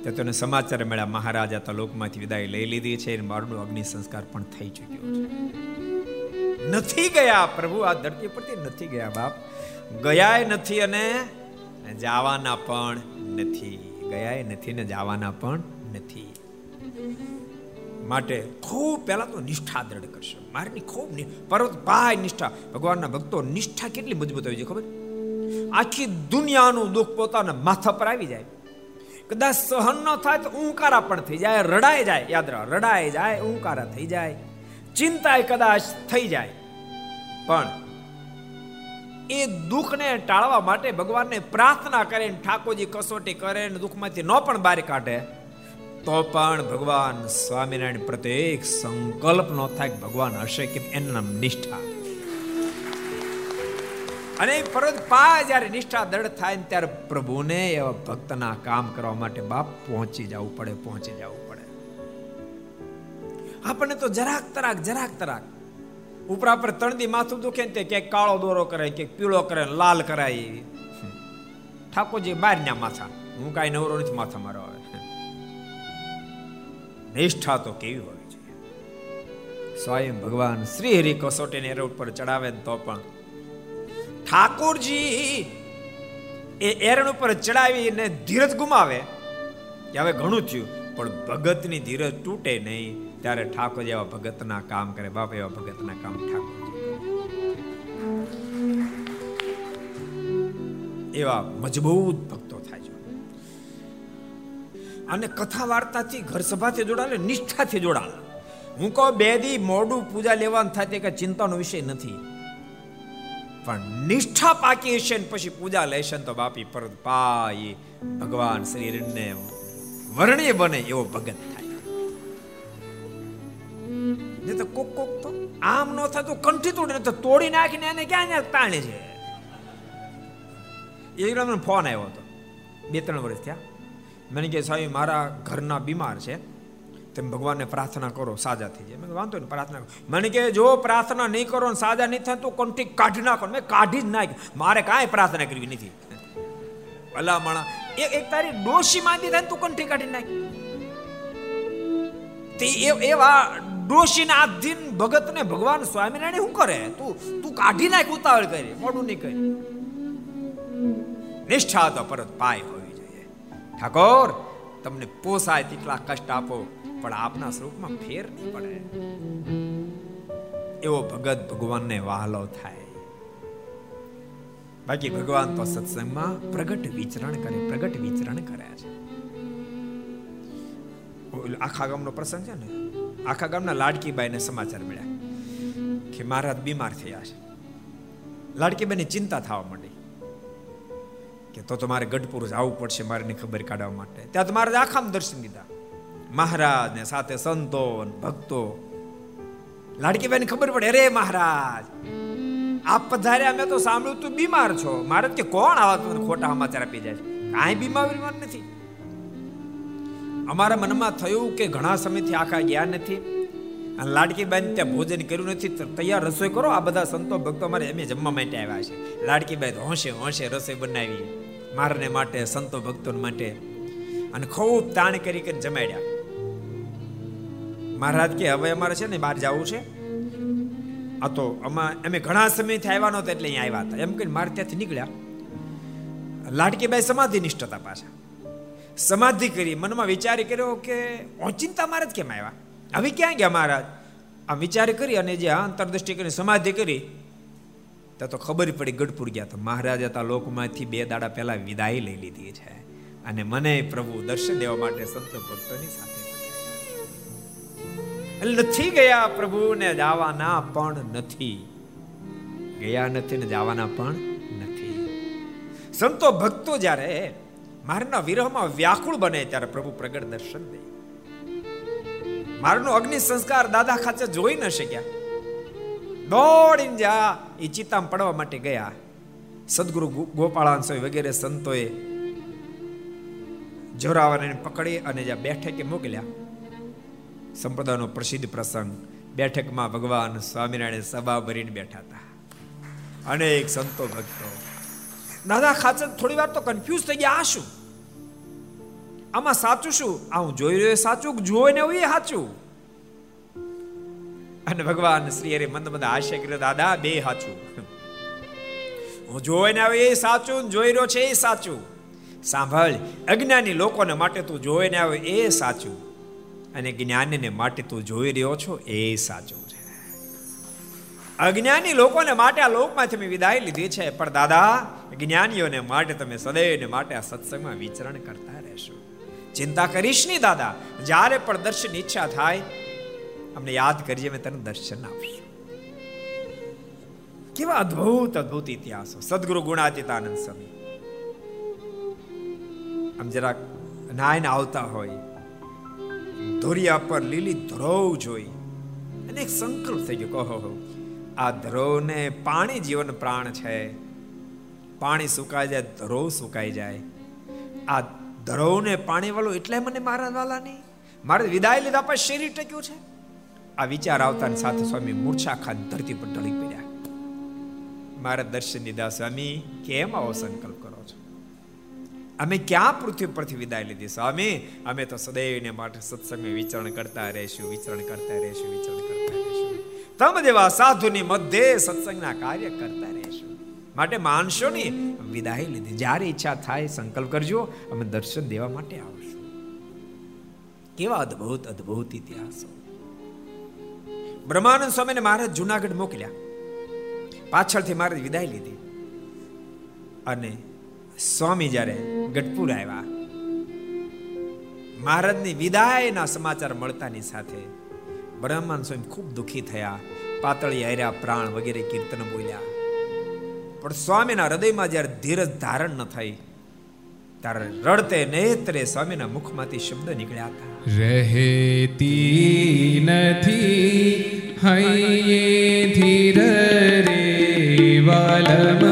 તો તેને સમાચાર મળ્યા. મહારાજા તો લોકમાંથી વિદાય લઈ લીધી છે અને મારનો અગ્નિ સંસ્કાર પણ થઈ ચૂક્યો છે. નથી ગયા પ્રભુ, આ ધરતી પરથી નથી ગયા બાપ. ગયાય નથી અને જવાના પણ નથી. ગયાય નથી ને જવાના પણ નથી. માટે ખૂબ પહેલા તો નિષ્ઠા દ્રઢ કરશે. મારની ખૂબ પર્વત ભાઈ નિષ્ઠા. ભગવાનના ભક્તો નિષ્ઠા કેટલી મજબૂત હોય છે ખબર? આખી દુનિયાનું દુઃખ પોતાના માથા પર આવી જાય. કદાચ સહન ન થાય તો ઊંકારા પણ થઈ જાય, રડાઈ જાય, યાદ રાખ રડાઈ જાય, ઊંકારા થઈ જાય ચિંતા કદાચ થઈ જાય. પણ એ દુઃખને ટાળવા માટે ભગવાનને પ્રાર્થના કરે ઠાકોરજી કસોટી કરે ને દુઃખમાંથી ન પણ બહાર કાઢે, તો પણ ભગવાન સ્વામિનારાયણ પ્રત્યેક સંકલ્પ ન થાય ભગવાન હશે કે એમના નિષ્ઠા. અને ફરજ પા જ્યારે નિષ્ઠા દળ થાય ને ત્યારે પ્રભુને એવા ભક્તના કામ કરવા માટે બાપ પહોંચી જવું પડે, પહોંચી જવું પડે. આપણને તો જરાક તરાક જરાક તરાક. ઉપરા પર તણદી માથું દુખે ને તે ક્યાંક કાળો દોરો કરાય, ક્યાંક પીળો કરે લાલ કરાય ઠાકોરજી બારના માથા. હું કાંઈ નવરો નથી, માથા મારો આવે. નિષ્ઠા તો કેવી હોય છે. સ્વયં ભગવાન શ્રી હરિ કસોટીને એર ઉપર ચડાવે ને તો પણ ઠાકોરજી એ એરણ ઉપર ચડાવીને ધીરજ ગુમાવે. કે હવે ઘણું થયું, પણ ભગતની ધીરજ તૂટે નહીં, ત્યારે ઠાકોર એવા ભગતના કામ કરે. બાપ એવા ભગતના કામ ઠાકોર એવા મજબૂત ભક્તો થાય છે. અને કથા વાર્તાથી ઘર સભાથી જોડાલે નિષ્ઠાથી જોડાલે હું કહું, બે દી મોડું પૂજા લેવાનું થાય તે કઈ ચિંતાનો વિષય નથી. પણ નિષ્ઠા પાકી હશે ને પછી પૂજા લેશે તો બાપી પરત પાય ભગવાન શ્રીને વર્ણ્ય બને એવો ભગત થાય. ને તો કોક કોક તો આમ ન થાય તો કંઠી તોડીને તો તોડી નાખીને એને ક્યાં ક્યાં તાણે છે? એક મને ફોન આવ્યો હતો. બે ત્રણ વર્ષ થયા. મને કે સાહેબ, મારા ઘરના બીમાર છે. તમે ભગવાનને પ્રાર્થના કરો, સાજા થઈ જાય. મેં વાંધો નહીં, પ્રાર્થના કરો. મને કે જો પ્રાર્થના નહીં કરો ને સાજા નહીં થાય તો કંઠી કાઢી નાખો મેં કાઢી જ નાખી. મારે કાંઈ પ્રાર્થના કરવી નથી. ભલા માણા એક એક તારી ડોશી માંદી થાય તું કંઠી કાઢી નાખ? તે એવા ડોશીના આધીન ભગતને ભગવાન સ્વામિનારાયણ શું કરે? તું તું કાઢી નાખ, ઉતાવળ કરી, મોડું નહીં કરી. નિષ્ઠા તો પરત પાય હોવી જોઈએ. ઠાકોર, તમને પોસાય તેટલા કષ્ટ આપો. પણ આપના સ્વરૂપમાં ફેર નહીં પડે. એવો ભગત ભગવાનને વહાલો થાય. બાકી ભગવાન તો સત્સંગમાં પ્રગટ વિચરણ કરે, પ્રગટ વિચરણ કર્યા છે. આખા ગામનો પ્રસંગ છે ને? આખા ગામના લાડકીબાઈને સમાચાર મળ્યા કે મહારાજ બીમાર થયા છે. લાડકીબાઈને ચિંતા થવા માંડી કે તો તમારે ગઢપુર જવું પડશે મારે ખબર કાઢવા માટે. ત્યાં તમારે આખામાં દર્શન દીધા. મહારાજ ને સાથે સંતો ભક્તો. લાડકીબાઈને ખબર પડે, અરે મહારાજ, આપ પધાર્યા અમે તો સાંભળ્યું, તું બીમાર છો. મારે કે કોણ આવા તું ખોટા સમાચાર આપી જાય કાંઈ બીમાર બીમાર નથી. અમારા મનમાં થયું કે ઘણા સમયથી આખા ગયા નથી. અને લાડકીબાઈ ત્યાં ભોજન કર્યું નથી તૈયાર રસોઈ કરો. આ બધા સંતો ભક્તો અમારે એમ જમવા માટે આવ્યા છે. લાડકીબાઈ તો હોંશે હોંશે રસોઈ બનાવી મારને માટે, સંતો ભક્તો માટે. અને ખૂબ તાણ કરી કરીને જમાડ્યા. મહારાજ કે, હવે અમારે છે ને બહાર જવું છે. આ તો આમાં અમે ઘણા સમયથી આવ્યા નહોતા એટલે અહીંયા આવ્યા હતા. એમ કહીને મારે ત્યાંથી નીકળ્યા. લાડકીબાઈ સમાધિ નિષ્ઠતા પાછા. સમાધિ કરી મનમાં વિચાર કર્યો કે ઓચિંતા મહારાજ કેમ આવ્યા? હવે ક્યાં ગયા મહારાજ? આ વિચાર કરી અને જે અંતરદ્રષ્ટિ કરી, સમાધિ કરી તો તો ખબર પડી ગઢપુર ગયા તો મહારાજ તા લોકમાંથી બે દાડા પહેલા વિદાય લઈ લીધી છે. અને મને પ્રભુ દર્શન દેવા માટે સંત ભક્તોની સાથે નથી ગયા પ્રભુને જવાના પણ નથી. ગયા નથી ને જવાના પણ નથી. સંતો ભક્તો જ્યારે મારના વિરહમાં વ્યાકુળ બને ત્યારે પ્રભુ પ્રગટ દર્શન દે. મારનો અગ્નિ સંસ્કાર દાદા ખાતે જોઈ ન શક્યા. દોડીને જા એ ચિત્તામાં પડવા માટે ગયા. સદગુરુ ગોપાળાન વગેરે સંતોએ જોરાવાને પકડી અને જ્યાં બેઠકે મોકલ્યા. સંપ્રદાયનો પ્રસિદ્ધ પ્રસંગ. બેઠકમાં ભગવાન સ્વામિનારાયણ સભા ભરીને બેઠા હતા. અનેક સંતો ભક્તો. દાદા ખાચર થોડી વાર તો કન્ફ્યુઝ થઈ ગયા. આ શું? આમાં સાચું શું? આ હું જોઈ રહ્યો સાચું જોઈને એવું એ સાચું? અને ભગવાન શ્રી હરે મંદ મંદ આશય કર્યો દાદા, બે સાચું. હું જોઈને આવ્યો એ સાચું જોઈ રહ્યો છે એ સાચું. સાંભળ, અજ્ઞાની લોકોને માટે તું જોઈને આવ્યો એ સાચું. અને જ્ઞાનીને માટે તું જોઈ રહ્યો છો એ સાચું છે. અજ્ઞાની લોકોને માટે આ લોકમાંથી મેં વિદાય લીધી છે, પણ દાદા, જ્ઞાનીઓને માટે તમે સદૈવને માટે આ સત્સંગમાં વિચરણ કરતા રહેશો. ચિંતા કરીશ નહીં દાદા, જ્યારે પણ દર્શન ઈચ્છા થાય, અમને યાદ કરીએ મેં તને દર્શન આપશું. કેવા અદ્ભુત અદ્ભુત ઇતિહાસો. સદગુરુ ગુણાતીતાનંદ સ્વામી. આમ જરાક નાયન આવતા હોય ધોરિયા પર લીલી ધ્રોવ જોઈ. અને એક સંકલ્પ થઈ ગયો, કહો આ ધ્રોવને પાણી જીવન પ્રાણ છે. પાણી સુકાઈ જાય, ધ્રોવ સુકાઈ જાય. આ ધ્રોવને પાણી વાળો એટલે મને મારા વાલા નહીં મારે વિદાય લીધા પછી શરીર ટક્યું છે? આ વિચાર આવતાની સાથે સ્વામી મૂર્છા ખાન ધરતી પર ઢળી પડ્યા. મારા દર્શન દીધા સ્વામી, કેમ આવો સંકલ્પ અમે ક્યાં પૃથ્વી પરથી વિદાય લીધી? સ્વામી, અમે તો સદૈવને માટે સત્સંગમાં વિચરણ કરતા રહેશું, વિચરણ કરતા રહેશું, વિચરણ કરતા રહેશું. તમ જેવા સાધુની મધ્યે સત્સંગના કાર્ય કરતા રહેશું. માટે માનશો વિદાય લીધી. જ્યારે ઈચ્છા થાય સંકલ્પ કરજો, અમે દર્શન દેવા માટે આવશું. કેવા અદ્ભુત અદ્ભુત ઇતિહાસો. બ્રહ્માનંદ સ્વામીને મહારાજ જુનાગઢ મોકલ્યા. પાછળથી મહારાજ વિદાય લીધી. અને સ્વામી જ્યારે ગઢપુર આવ્યા, મહારાજની વિદાયના સમાચાર મળતાની સાથે બ્રહ્માન સ્વામી ખૂબ દુઃખી થયા, પાતળી હાર્યા પ્રાણ વગેરે કીર્તન બોલ્યા. પણ સ્વામીના હૃદયમાં જ્યારે ધીરજ ધારણ ન થઈ, ત્યારે રડતે નેત્રે સ્વામીના મુખમાંથી શબ્દ નીકળ્યા હતા. રહેતી નથી, હૈયે ધીર રે, વાલમ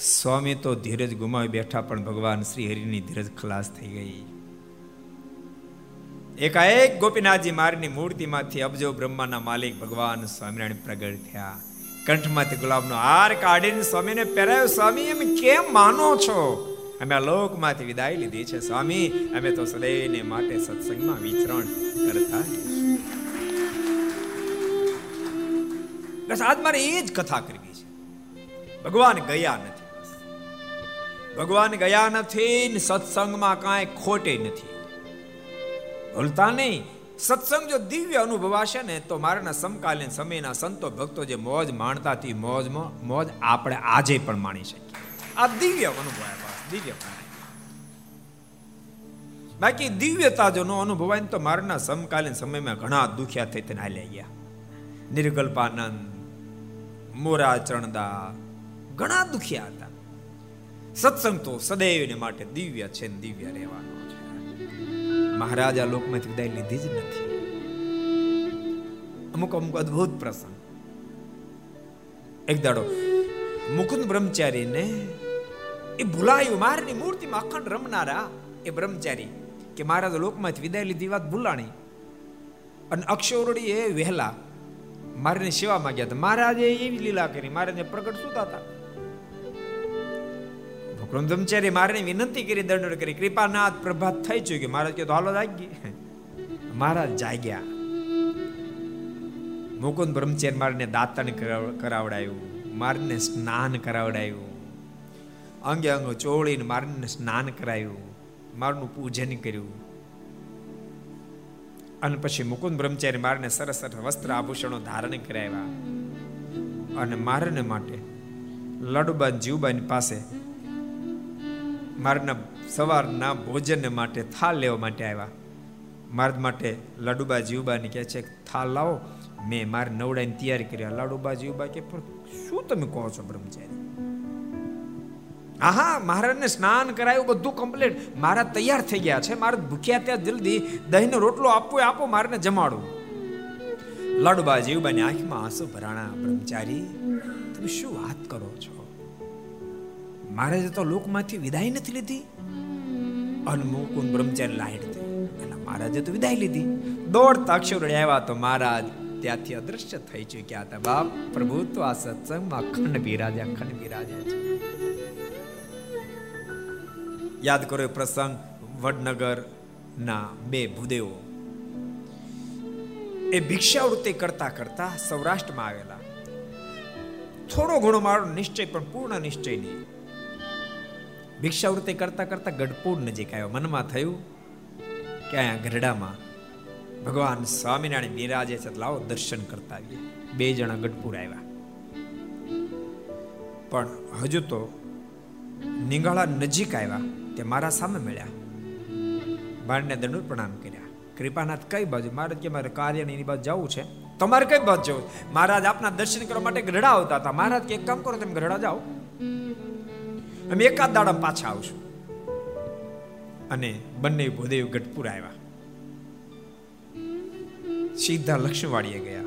સ્વામી તો ધીરજ ગુમાવી બેઠા, પણ ભગવાન શ્રી હરિની ધીરજ ખલાસ થઈ ગઈ. એકાએક ગોપીનાથજી મારની મૂર્તિમાંથી અબજો બ્રહ્માના માલિક ભગવાન સ્વામિનારાયણ પ્રગટ થયા. કંઠમાંથી ગુલાબનો હાર કાઢીને સ્વામીને પહેરાયો, સ્વામી, એમ કેમ માનો છો? અમે આ લોકમાંથી વિદાય લીધી છે, સ્વામી. અમે તો સદૈવને માટે સત્સંગમાં વિચરણ કરતા બસ આજ મારે એ જ કથા કરવી છે. ભગવાન ગયા નથી. ભગવાન ગયા નથી ને સત્સંગમાં કાંઈ ખોટે નથી. ભૂલતા નહીં. સત્સંગ જો દિવ્ય અનુભવાશે ને, તો મારાના સમકાલીન સમયના સંતો ભક્તો જે મોજ માણતા હતી મોજમાં મોજ આપણે આજે પણ માણી શકીએ. આ દિવ્ય અનુભવાય બસ, દિવ્ય બાકી દિવ્યતા જો ન અનુભવાય ને, તો મારાના સમકાલીન સમયમાં ઘણા દુખ્યા થઈ તેને હાલ્યા ગયા. નિર્ગલ્પાનંદ મોરા ચરણદા ઘણા દુખ્યા હતા. સત્સંગ તો સદૈવને માટે દિવ્ય છે ને દિવ્ય રહેવાનો છે. મહારાજ આ લોકમાંથી વિદાય લીધી જ નથી. અમુક અમુક અદ્ભુત પ્રસંગ. એક દાડો મુકુંદ બ્રહ્મચારીને એ ભૂલાયું, મારની મૂર્તિમાં અખંડ રમનારા એ બ્રહ્મચારી કે મહારાજ લોકમાંથી વિદાય લીધી વાત ભૂલાણી. અને અક્ષરોડી એ વહેલા મારીને સેવા માંગ્યા હતા. મહારાજે એવી લીલા કરી મહારાજને પ્રગટ સુતા હતા બ્રહ્મચારી મારે વિનંતી કરી દંડ કરી, કૃપાનાથ, પ્રભાત થઈ ચૂકી મહારાજ કે તો હાલો જાગી મહારાજ જાગ્યા. મુકુંદ બ્રહ્મચારી મારને દાંતણ કરાવડાયું, મારને સ્નાન કરાવડાયું. અંગે અંગ ચોળીને મારને સ્નાન કરાયું, મારનું પૂજન કર્યું. અને પછી મુકુંદ બ્રહ્મચારી મારને સરસ સરસ વસ્ત્ર આભૂષણો ધારણ કરાવ્યા. અને મારને માટે લડુબાન જીવબાની પાસે મારના સવારના ભોજન માટે થાળ લેવા માટે આવ્યા. મારા માટે લાડુબા જીવબાની કહે છે થાળ લાવો, મેં મારે નવડાની તૈયારી કર્યા લાડુબા જીવબા કે પણ શું તમે કહો છો બ્રહ્મચારી? આહા, મહારાજને સ્નાન કરાયું, બધું કમ્પ્લીટ. મારા તૈયાર થઈ ગયા છે. મારે ભૂખ્યા ત્યાં જલ્દી દહીંનો રોટલો આપવો આપો, મારને જમાડું. લાડુબા જીવબાની આંખમાં આંસુ ભરાણા, બ્રહ્મચારી, તમે શું વાત કરો છો? મહારાજે તો લોકમાંથી વિદાય નથી લીધી. અનમુકુંદ બ્રહ્મચારી લાઈટ એટલે મહારાજે તો વિદાય લીધી. દોડતા અક્ષર આવ્યા તો મહારાજ ત્યાંથી અદ્રશ્ય થઈ ચુક્યા હતા. બાપ, પ્રભુ, તો આ સત્સંગમાં અખંડ બિરાજે અખંડ બિરાજે છે. યાદ કરો પ્રસંગ વડનગર ના બે ભૂદેવો. એ ભિક્ષાવૃત્તિ કરતા કરતા સૌરાષ્ટ્રમાં આવેલા. થોડો ઘણો મારો નિશ્ચય પણ પૂર્ણ નિશ્ચય નહીં. ભિક્ષાવૃત્તિ કરતા કરતા ગઢપુર નજીક આવ્યો. મનમાં થયું કે અહીંયા ગઢડામાં ભગવાન સ્વામિનારાયણ બિરાજે છે લાવો દર્શન કરતા આવીએ. બે જણા ગઢપુર આવ્યા. પણ હજુ તો નિંગાળા નજીક આવ્યા તે મારા સામે મળ્યા. બાળને દંડ પ્રણામ કર્યા. કૃપાનાથ કઈ બાજુ? મારે કે મારે કાર્ય એની બાજુ જવું છે? તમારે કઈ બાજુ જવું મહારાજ આપના દર્શન કરવા માટે ગઢડા આવતા હતા. મહારાજ કે એક કામ કરો, તમે ગઢડા જાઓ. અમે એકાદ દાડા પાછા આવશું. અને બંને ભૂદેવ ગઢપુર આવ્યા. સીધા લક્ષ્મીવાડીએ ગયા.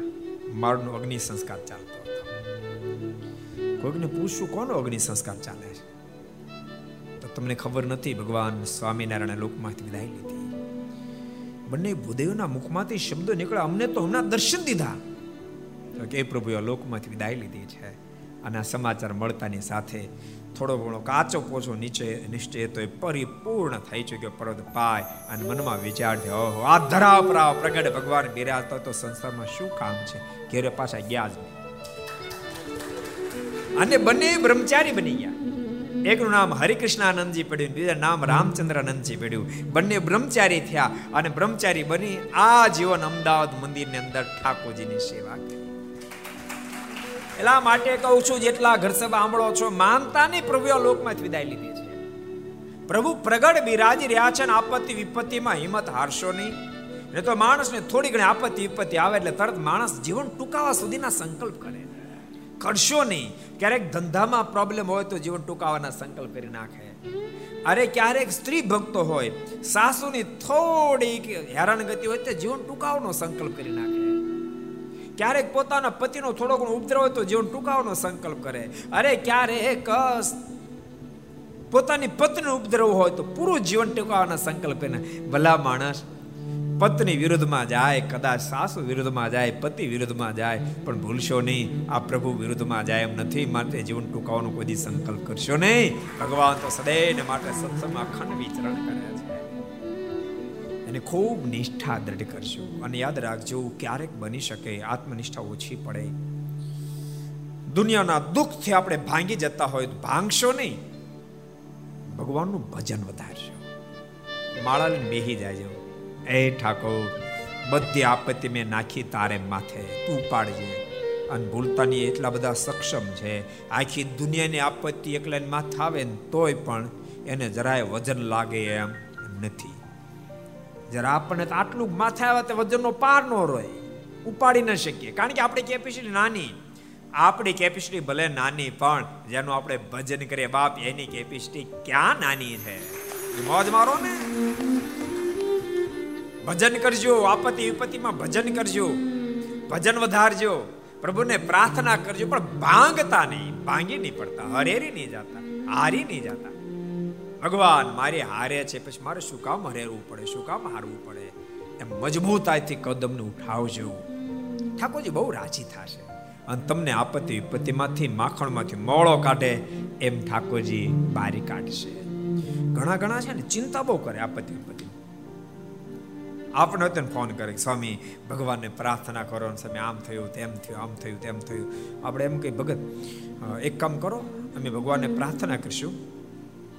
મારનો અગ્નિ સંસ્કાર ચાલતો હતો. કોઈકને પૂછશું કોનો અગ્નિ સંસ્કાર ચાલે છે? તો તમને ખબર નથી, ભગવાન સ્વામિનારાયણ લોકમાંથી વિદાય લીધી. બંને ભૂદેવના મુખમાંથી શબ્દો નીકળ્યા. અમને તો હમણાં દર્શન દીધા. કે પ્રભુએ લોકમાંથી વિદાય લીધી છે. અને આ સમાચાર મળતાની સાથે થોડો ઘણો કાચો પોછો નીચે નિશ્ચય તો એ પરિપૂર્ણ થઈ ચૂક્યો પરદ પાય અને મનમાં વિચાર થયો, ઓહો, આ ધરાવ પ્રાવ પ્રગટ ભગવાન બિરાજતો તો સંસારમાં શું કામ છે? ઘેરે પાછા ગયા જ નહીં. અને બંને બ્રહ્મચારી બની ગયા. એકનું નામ હરિકૃષ્ણાનંદજી પડ્યું, બીજા નામ રામચંદ્રાનંદજી પડ્યું. બંને બ્રહ્મચારી થયા અને બ્રહ્મચારી બની આ જીવન અમદાવાદ મંદિરની અંદર ઠાકોરજીની સેવા કરી. એટલા માટે કહું છું, જેટલા ઘર આંબળો છો માનતા નહીં પ્રભુ લોકમાં વિદાય લીધી છે. પ્રભુ પ્રગટ બિરાજી રહ્યા છે અને આપત્તિ વિપત્તિમાં હિંમત હારશો નહીં. ને તો માણસને થોડી ઘણી આપત્તિ વિપત્તિ આવે એટલે તરત માણસ જીવન ટૂંકાવા સુધીના સંકલ્પ કરે. કરશો નહીં. ક્યારેક ધંધામાં પ્રોબ્લેમ હોય તો જીવન ટૂંકાવાના સંકલ્પ કરી નાખે. અરે ક્યારેક સ્ત્રી ભક્તો હોય, સાસુની થોડી હેરાનગતિ હોય તો જીવન ટૂંકાવાનો સંકલ્પ કરી નાખે. ક્યારેક પોતાના પતિનો થોડો ઘણો ઉપદ્રવ હોય તો જીવન ટૂંકાવાનો સંકલ્પ કરે. અરે, ક્યારેક પોતાની પત્નીનો ઉપદ્રવ હોય તો પૂરું જીવન ટૂંકાવાના સંકલ્પ એને. ભલા માણસ, પત્ની વિરુદ્ધમાં જાય, કદાચ સાસુ વિરુદ્ધમાં જાય, પતિ વિરુદ્ધમાં જાય, પણ ભૂલશો નહીં. આ પ્રભુ વિરુદ્ધમાં જાય એમ નથી. માટે જીવન ટૂંકાવાનો કોઈ સંકલ્પ કરશો નહીં. ભગવાન તો સદૈવ માટે સત્સંગમાં અખંડ વિચરણ કરે છે. એને ખૂબ નિષ્ઠા દ્રઢ કરજો. અને યાદ રાખજો, ક્યારેક બની શકે, આત્મનિષ્ઠા ઓછી પડે. દુનિયાના દુઃખથી આપણે ભાંગી જતા હોય તો ભાંગશો નહીં. ભગવાનનું ભજન વધારશો. માળા લઈને બેહી જાય એ ઠાકોર, બધી આપત્તિ મેં નાખી તારે માથે. તું પાડજે અને ભૂલતાની એટલા બધા સક્ષમ છે. આખી દુનિયાની આપત્તિ એકલા માથે આવે ને તોય પણ એને જરાય વજન લાગે એમ નથી. જરા આપણને તો આટલું માથે આવે તો વજનનો પાર ન રોય. ઉપાડી ન શકીએ. કારણ કે આપણી કેપેસિટી નાની. આપણી કેપેસિટી ભલે નાની, પણ જેનું આપણે ભજન કરીએ, બાપ, એની કેપેસિટી ક્યાં નાની છે? મોજ મારો ને. ભજન કરજો, આપત્તિ, વિપત્તિમાં ભજન કરજો. ભજન વધારજો. પ્રભુને પ્રાર્થના કરજો, પણ ભાંગતા નહીં. ભાંગી નહીં પડતા, હરેરી નહીં જતા, હારી નહીં જતા. ભગવાન, મારે હારે છે, પછી મારે શું કામ હરેરવું પડે, શું કામ હારવું પડે? એમ મજબૂતાઈથી કદમને ઉઠાવજો. ઠાકોરજી બહુ રાજી થશે. અને તમને આપત્તિ વિપત્તિમાંથી, માખણમાંથી મોળો કાઢે એમ ઠાકોરજી બારી કાઢશે. ઘણા ઘણા છે ને, ચિંતા બહુ કરે આપત્તિ વિપત્તિ. આપણે હતો ફોન કરે સ્વામી, ભગવાનને પ્રાર્થના કરો. સ્વામી, આમ થયું, તેમ થયું, આમ થયું, તેમ થયું. આપણે એમ કહી ભગત એક કામ કરો, અમે ભગવાનને પ્રાર્થના કરીશું.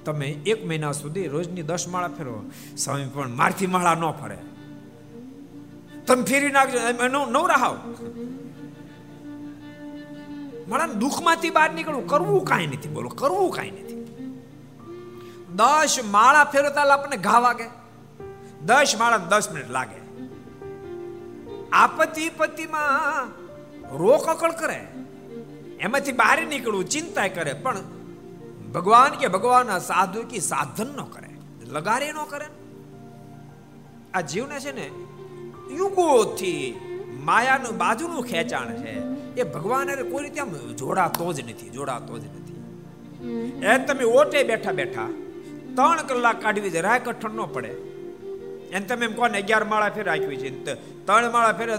તમે એક મહિના સુધી રોજની દસ માળા ફેરવો. સ્વામી પણ મારથી માળા ન ફરે. તમે ફેરી નાખજો નવ રાહાવ મારા દુઃખમાંથી બહાર નીકળવું, કરવું કાંઈ નથી, બોલો, કરવું કાંઈ નથી. દસ માળા ફેરવતા આપણને ઘા વાગે. દસ માળા દસ મિનિટ લાગે. આપત્તિ પતિમાં રોકકળ કરે. એમાંથી બહાર નીકળવું ચિંતા કરે, પણ ભગવાન કે ભગવાન સાધુ કે સાધન નો કરે લગારે નો કરે. આ જીવને છે ને યુગોથી માયાનું બાજુનું ખેંચાણ છે. એ ભગવાન કોઈ રીતે આમ જોડાતો જ નથી જોડાતો જ નથી. એ તમે ઓટે બેઠા બેઠા ત્રણ કલાક કાઢવી જરાય કઠણ ન પડે. એને તમે એમ કોને અગિયાર માળા ફેર રાખ્યું છે ત્રણ માળા ફેરે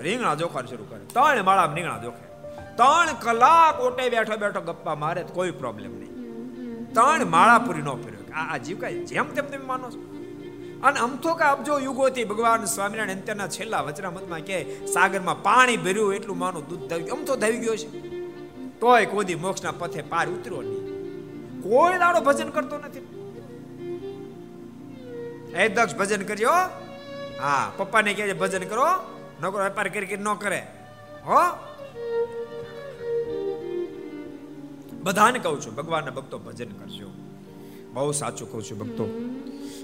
રીંગણા જોખાર શરૂ કરે. ત્રણ માળા રીંગણા જોખે ત્રણ કલાક ઓટે બેઠો બેઠો ગપ્પા મારે કોઈ પ્રોબ્લેમ નહીં. ત્રણ માળા પૂરી ન ફેર્યો આ જીવ કાંઈ જેમ તેમ તમે માનો છો? અને તો કે અબજો યુગોથી ભગવાન સ્વામિનારાયણ અંત્યના છેલ્લા વચનામતમાં કે સાગરમાં પાણી ભર્યું એટલું માનું, દૂધ ધાવી તો ધાવી ગયો છે. તોય કોદી મોક્ષના પથે પાર ઉતર્યો નહીં. કોઈ દાડો ભજન કરતો નથી. એ દક્ષ ભજન કરજો હા. પપ્પાને કહે ભજન કરો. ન કરો વેપાર કરી ન કરે. હો. બધાને કહું છું, ભગવાનના ભક્તો ભજન કરજો. બહુ સાચું કહું છું ભક્તો.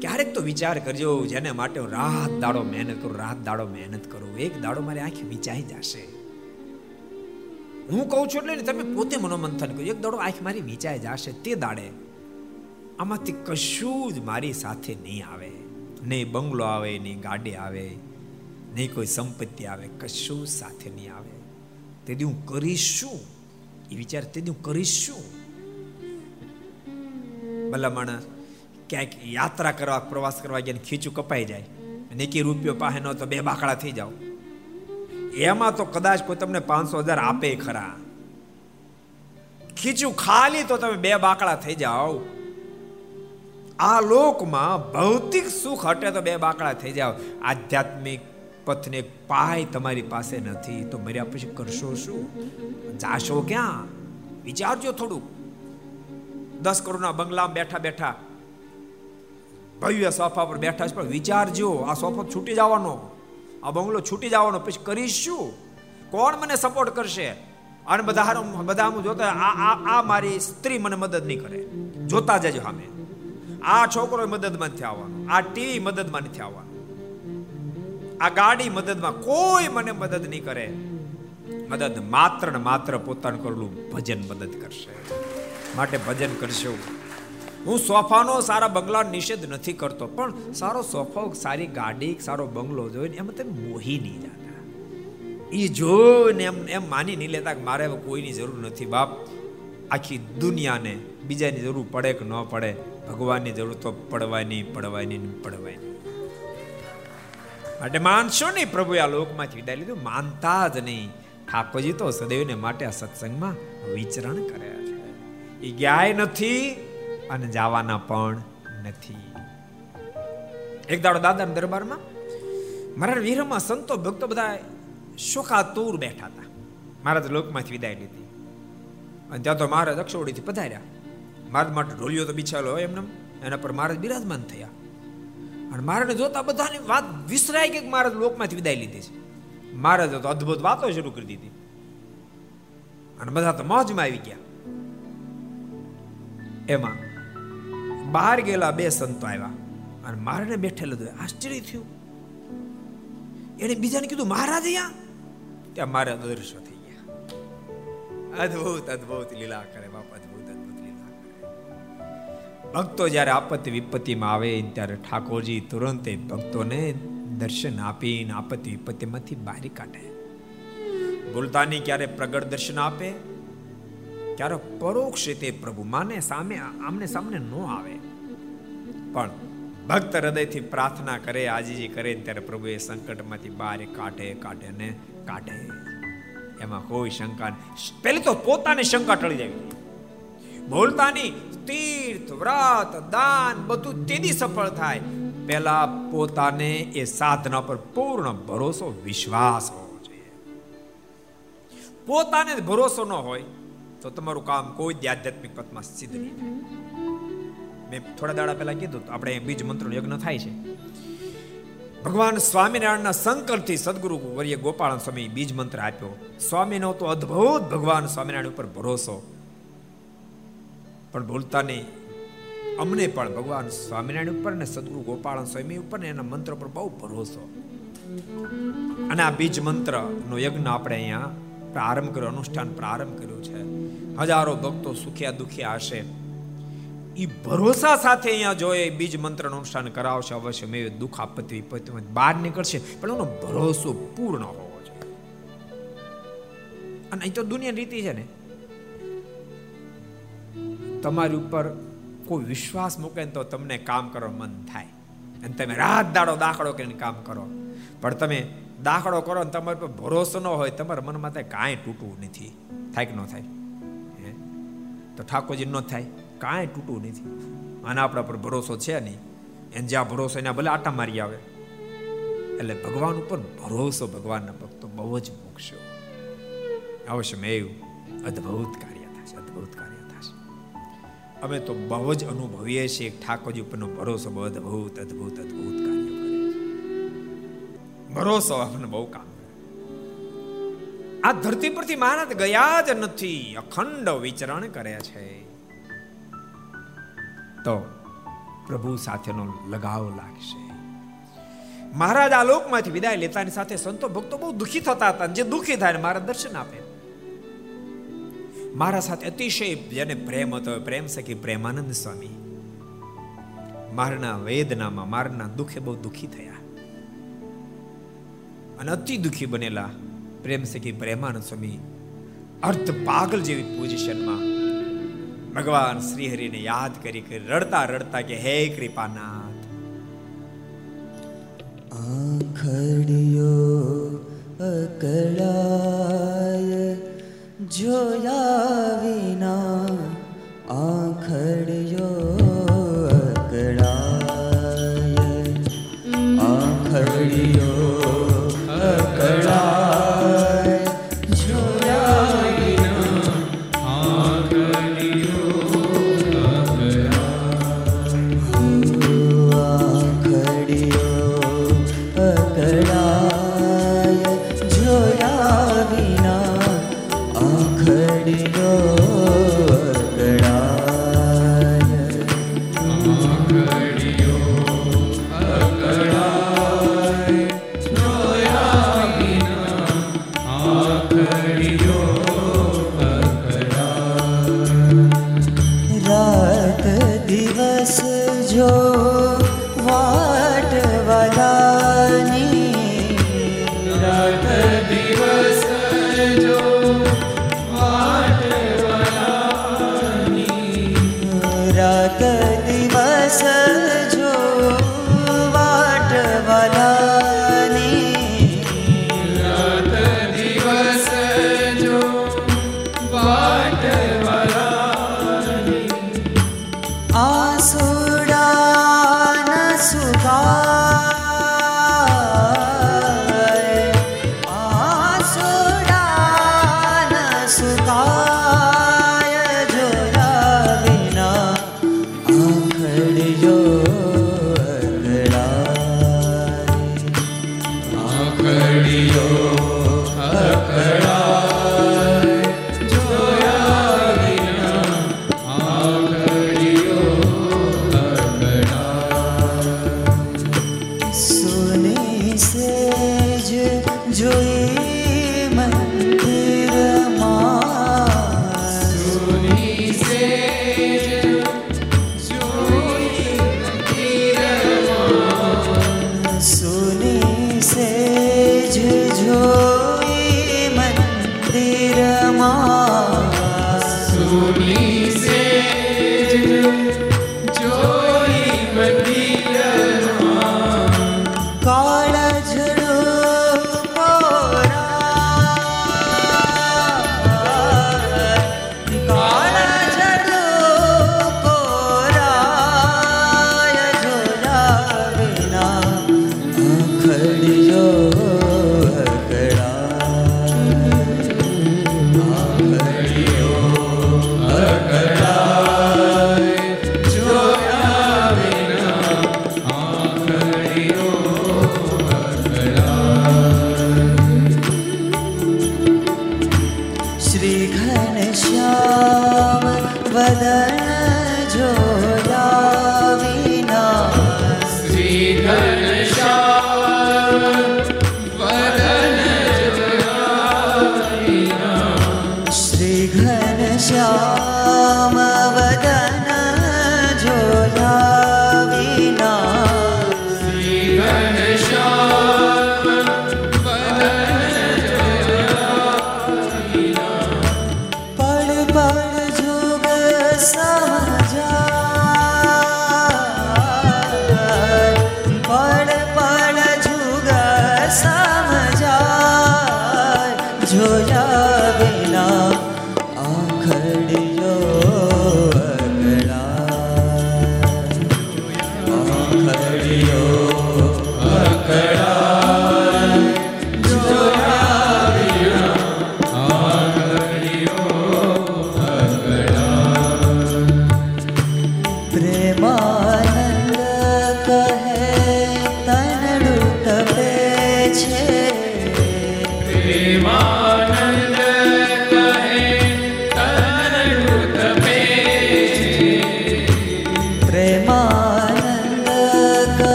ક્યારેક તો વિચાર કરજો, જેને માટે હું રાત દાડો મહેનત કરું, રાત દાડો મહેનત કરું, એક દાડો મારી આંખ વિચાઈ જશે. હું કહું છું એટલે તમે પોતે મનોમંથન કર્યું એક દાડો આંખ મારી વિચાઈ જશે તે દાડે. આમાંથી કશું જ મારી સાથે નહીં આવે. નહીં બંગલો આવે, નહીં ગાડી આવે, નહીં કોઈ સંપત્તિ આવે, કશું સાથે નહીં આવે. તેથી હું કરીશ શું? એ વિચાર તે હું કરીશ ભલા માણસ ક્યાંક યાત્રા કરવા, પ્રવાસ કરવા ગયા ખીચું કપાઈ જાય. નીકી રૂપિયો પાસે ન તો બે બાકડા થઈ જાઓ. એમાં તો કદાચ કોઈ તમને પાંચસો હજાર આપે ખરા. ખીચું ખાલી તો તમે બે બાકડા થઈ જાઓ. આ લોકમાં ભૌતિક સુખ હટે તો બે બાકડા થઈ જાઓ. આધ્યાત્મિક પથને પાય તમારી પાસે નથી, તો મર્યા પછી કરશો શું? જાશો ક્યાં? વિચારજો થોડું દસ કરોડના બંગલામાં બેઠા બેઠા. ભવ્ય સોફા પર બેઠા છે, પણ વિચારજો, આ સોફો છૂટી જવાનો. આ બંગલો છૂટી જવાનો, પછી કરીશ. શું કોણ મને સપોર્ટ કરશે? અને બધા બધા હું જોતા, આ આ મારી સ્ત્રી મને મદદ નહીં કરે. જોતા જજો સામે. આ છોકરો મદદમાં નથી આવવાનો. આ ટીવી મદદમાં નથી આવવાનું. આ ગાડી મદદમાં કોઈ મને મદદ નહીં કરે. મદદ માત્ર ને માત્ર પોતાનું કરેલું ભજન મદદ કરશે. માટે ભજન કરશો. હું સોફાનો સારા બંગલા નિષેધ નથી કરતો, પણ સારો સોફો, સારી ગાડી, સારો બંગલો જોઈને એમ તમે મોહી નહીં જતા. એ જોઈને એમ એમ માની નહીં લેતા કે મારે કોઈની જરૂર નથી બાપ. આખી દુનિયાને બીજાની જરૂર પડે કે ન પડે, ભગવાનની જરૂર તો પડવાની પડવાની પડવાની. માટે માનશો નહીં? પ્રભુએ આ લોકમાંથી વિદાય લીધું. માનતા જ નહીં. ઠાકોરજી તો સદૈવને માટે આ સત્સંગમાં વિચરણ કર્યા છે. એ ગયા નથી અને જવાના પણ નથી. એક દાડો દાદા દરબારમાં મારા વીરમાં સંતો ભક્તો બધા શોકાતુર બેઠા હતા. મહારાજ લોકમાંથી વિદાય લીધી. અને ત્યાં તો મહારાજ અક્ષોડીથી પધાર્યા. મહારાજ માટે ઢોલિયો તો બિછાયેલો હોય એમને એના પર મહારાજ બિરાજમાન થયા. અને મહારાજને જોતા બધાની વાત વિસરાય કે મહારાજ લોકમાંથી વિદાય લીધી છે. મહારાજે તો અદ્ભુત વાતો શરૂ કરી દીધી. અને બધા તો મોજમાં આવી ગયા. એમાં બહાર ગયેલા બે સંતો આવ્યા અને મહારાજને બેઠેલું હતું આશ્ચર્ય થયું. એને બીજાને કીધું, મહારાજ અહીંયા? ત્યાં મારે અદૃશ્ય થઈ ગયા. અદ્ભુત અદ્ભુત લીલા કરે ભક્તો જ્યારે આપત્તિ વિપત્તિમાં આવે ત્યારે ઠાકોરજી તુરંત ભક્તોને દર્શન આપીને આપત્તિ વિપત્તિમાંથી બહાર કાઢે. ભૂલતાની ક્યારે પ્રગટ દર્શન આપે? ક્યારે પરોક્ષ રીતે પ્રભુ માને સામે આમને સામને ન આવે. પણ ભક્ત હૃદયથી પ્રાર્થના કરે, આજીજી કરે ત્યારે પ્રભુ એ સંકટમાંથી બહાર કાઢે કાઢે ને કાઢે. એમાં કોઈ શંકા પહેલી તો પોતાની શંકા ટળી જાય. બોલતાની તીર્થ, વ્રત, દાન બધું તેની સફળ થાય. પેલા પોતાને એ સાધના પર પૂર્ણ ભરોસો, વિશ્વાસ હોવો જોઈએ. પોતાને ભરોસો ન હોય તો તમારું કામ કોઈ આધ્યાત્મિક પથમાં સિદ્ધ નહીં થાય. મેં થોડા દાડા પહેલા કીધું આપણે બીજ મંત્રનો યજ્ઞ થાય છે. ભગવાન સ્વામિનારાયણના સંકલ્પથી સદગુરુ વર્ય ગોપાલ સ્વામી બીજ મંત્ર આપ્યો. સ્વામીનો તો અદ્ભુત ભગવાન સ્વામિનારાયણ ઉપર ભરોસો. પણ ભૂલતા નહીં. અમને પણ ભગવાન સ્વામિનારાયણ ઉપર ને સદગુરુ ગોપાલ સ્વામી ઉપર ને એના મંત્ર પર બહુ ભરોસો. અને આ બીજ મંત્ર નો યજ્ઞ આપણે અહીંયા પ્રારંભ કર્યો, અનુષ્ઠાન પ્રારંભ કર્યું છે. હજારો ભક્તો સુખ્યા દુખ્યા હશે. એ ભરોસા સાથે અહીંયા જો એ બીજ મંત્રનું અનુષ્ઠાન કરાવશે, અવશ્ય મેં દુઃખ આપત્તિ વિપત્તિ બહાર નીકળશે. પણ એનો ભરોસો પૂર્ણ હોવો જોઈએ. અને અહીં તો દુનિયા રીતિ છે ને. તમારી ઉપર કોઈ વિશ્વાસ મૂકે ને તો તમને કામ કરવા મન થાય. અને તમે રાત દાડો દાખલો કરીને કામ કરો. પણ તમે દાખલો કરો ને તમારી પર ભરોસો ન હોય, તમારા મનમાં થાય કાંઈ તૂટવું નથી. થાય કે ન થાય? તો ઠાકોરજી ન થાય. કાંઈ તૂટવું નથી. આના આપણા પર ભરોસો છે નહીં. એને જ્યાં ભરોસો એના ભલે આટા મારી આવે. એટલે ભગવાન ઉપર ભરોસો ભગવાનના ભક્તો બહુ જ મૂકશો અવશ્ય મેં અદ્ભુત કાર્ય થશે અદ્ભુત કાર્ય. અમે તો બહુ જ અનુભવીએ છીએ ઠાકોરજી ઉપરનો ભરોસો બહુ અદભુત અદભુત અદભુત કાર્ય કરે ભરોસો આપણને બહુ કામ આ ધરતી પરથી મહારાજ ગયા જ નથી, અખંડ વિચરણ કરે છે. તો પ્રભુ સાથેનો લગાવ લાગશે. મહારાજ આ લોકમાંથી વિદાય લેતાની સાથે સંતો ભક્તો બહુ દુઃખી થતા હતા જે દુઃખી થાય મારા દર્શન આપે. મારા સાથે અતિશય જેને પ્રેમ હતો. પ્રેમ સખી પ્રેમાનંદ સ્વામી. મારના વેદનામાં, મારના દુખે બહુ દુઃખી થયા. અને અતિ દુઃખી બનેલા પ્રેમ સખી પ્રેમાનંદ સ્વામી અર્ધ પાગલ જેવી પોઝિશનમાં ભગવાન શ્રી હરિને યાદ કરી કરી રડતા રડતા કે, હે કૃપાનાથ. આખડિયો અકળાય या विना आण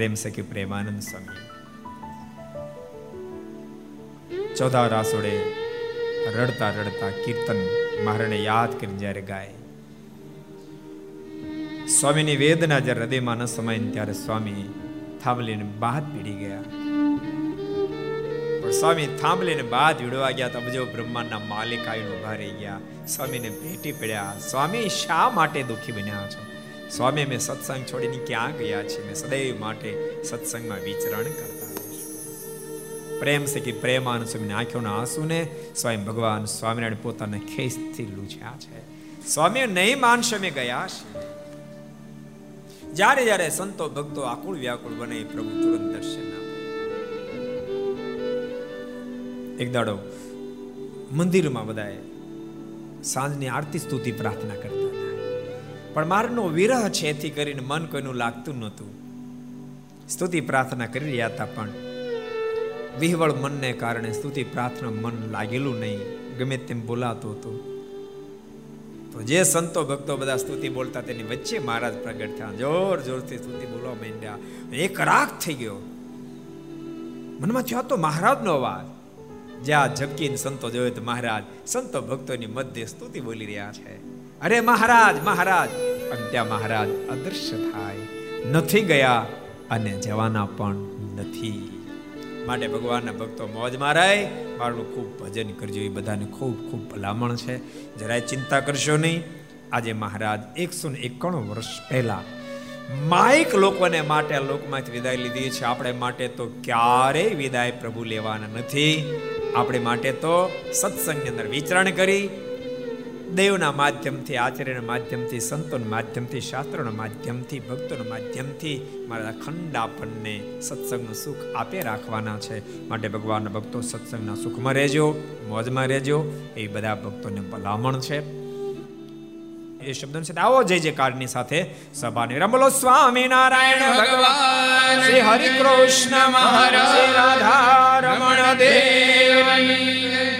પ્રેમ સખી પ્રેમાનંદ સ્વામી? ચૌદા રાસોડે રડતા રડતા કીર્તન મહારાણે યાદ કરી જ્યારે ગાય. સ્વામીની વેદના જ્યારે હૃદયમાં ન સમાય ત્યારે સ્વામી થાંભલીને બાદ પીડી ગયા. પણ સ્વામી થાંભલીને બાદ વિડવા ગયા તો અબજો બ્રહ્માંડના માલિક આવીને ઊભા રહી ગયા. સ્વામીને ભેટી પડ્યા. સ્વામી, શા માટે દુઃખી બન્યા છો? સ્વામી મેં સત્સંગ છોડીને ક્યાં ગયા છે મેં સદૈવ માટે સત્સંગમાં વિચરણ કરતા પ્રેમ છે કે પ્રેમાન સ્વામીની આંખોના આંસુને સ્વયં ભગવાન સ્વામિનારાયણ પોતાના ખેસથી લૂછ્યા છે. સ્વામી નહીં માનશે મેં ગયા છે જ્યારે જ્યારે સંતો ભક્તો આકુળ વ્યાકુળ બને, પ્રભુ તુરંત દર્શન એક દાડો મંદિરમાં બધાએ સાંજની આરતી સ્તુતિ પ્રાર્થના કરતા હતા. પણ મારનો વિરહ છે એથી કરીને મન કોઈનું લાગતું નહોતું. સ્તુતિ પ્રાર્થના કરી રહ્યા હતા પણ વિહવળ મનને કારણે સ્તુતિ પ્રાર્થના મન લાગેલું નહીં, ગમે તેમ બોલાતું હતું. તો જે સંતો ભક્તો બધા સ્તુતિ બોલતા તેની વચ્ચે મહારાજ પ્રગટ થયા. જોર જોરથી સ્તુતિ બોલવા માંડ્યા. એક રાગ થઈ ગયો. મનમાં થયો તો મહારાજનો અવાજ. જ્યાં ઝબકીને સંતો જોયો તો મહારાજ સંતો ભક્તોની મધ્ય સ્તુતિ બોલી રહ્યા છે. અરે મહારાજ મહારાજ. અને ત્યાં મહારાજ અદૃશ્ય થાય નથી ગયા અને જવાના પણ નથી. માટે ભગવાનના ભક્તો મોજ મારાય. મારું ખૂબ ભજન કરજો. એ બધાને ખૂબ ખૂબ ભલામણ છે. જરાય ચિંતા કરશો નહીં. આજે મહારાજ એકસો ને એકાણું વર્ષ પહેલા માઇક લોકોને માટે આ લોકમાંથી વિદાય લીધી છે. આપણે માટે તો ક્યારેય વિદાય પ્રભુ લેવાના નથી. આપણે માટે તો સત્સંગની અંદર વિચરણ કરી દેવના માધ્યમથી, આચાર્યના માધ્યમથી, સંતોના માધ્યમથી, શાસ્ત્રોના માધ્યમથી, ભક્તોના માધ્યમથી મારા અખંડ આપણને સત્સંગનું સુખ આપે રાખવાના છે. માટે ભગવાનના ભક્તો સત્સંગના સુખમાં રહેજો, મોજમાં રહેજો. એ બધા ભક્તોને ભલામણ છે. એ શબ્દો સાથે આવો, જય જયકારની સાથે સભાને રમલો સ્વામી નારાયણ ભગવાન, શ્રી હરિ કૃષ્ણ મહારાજ રાધા રમણ દેવની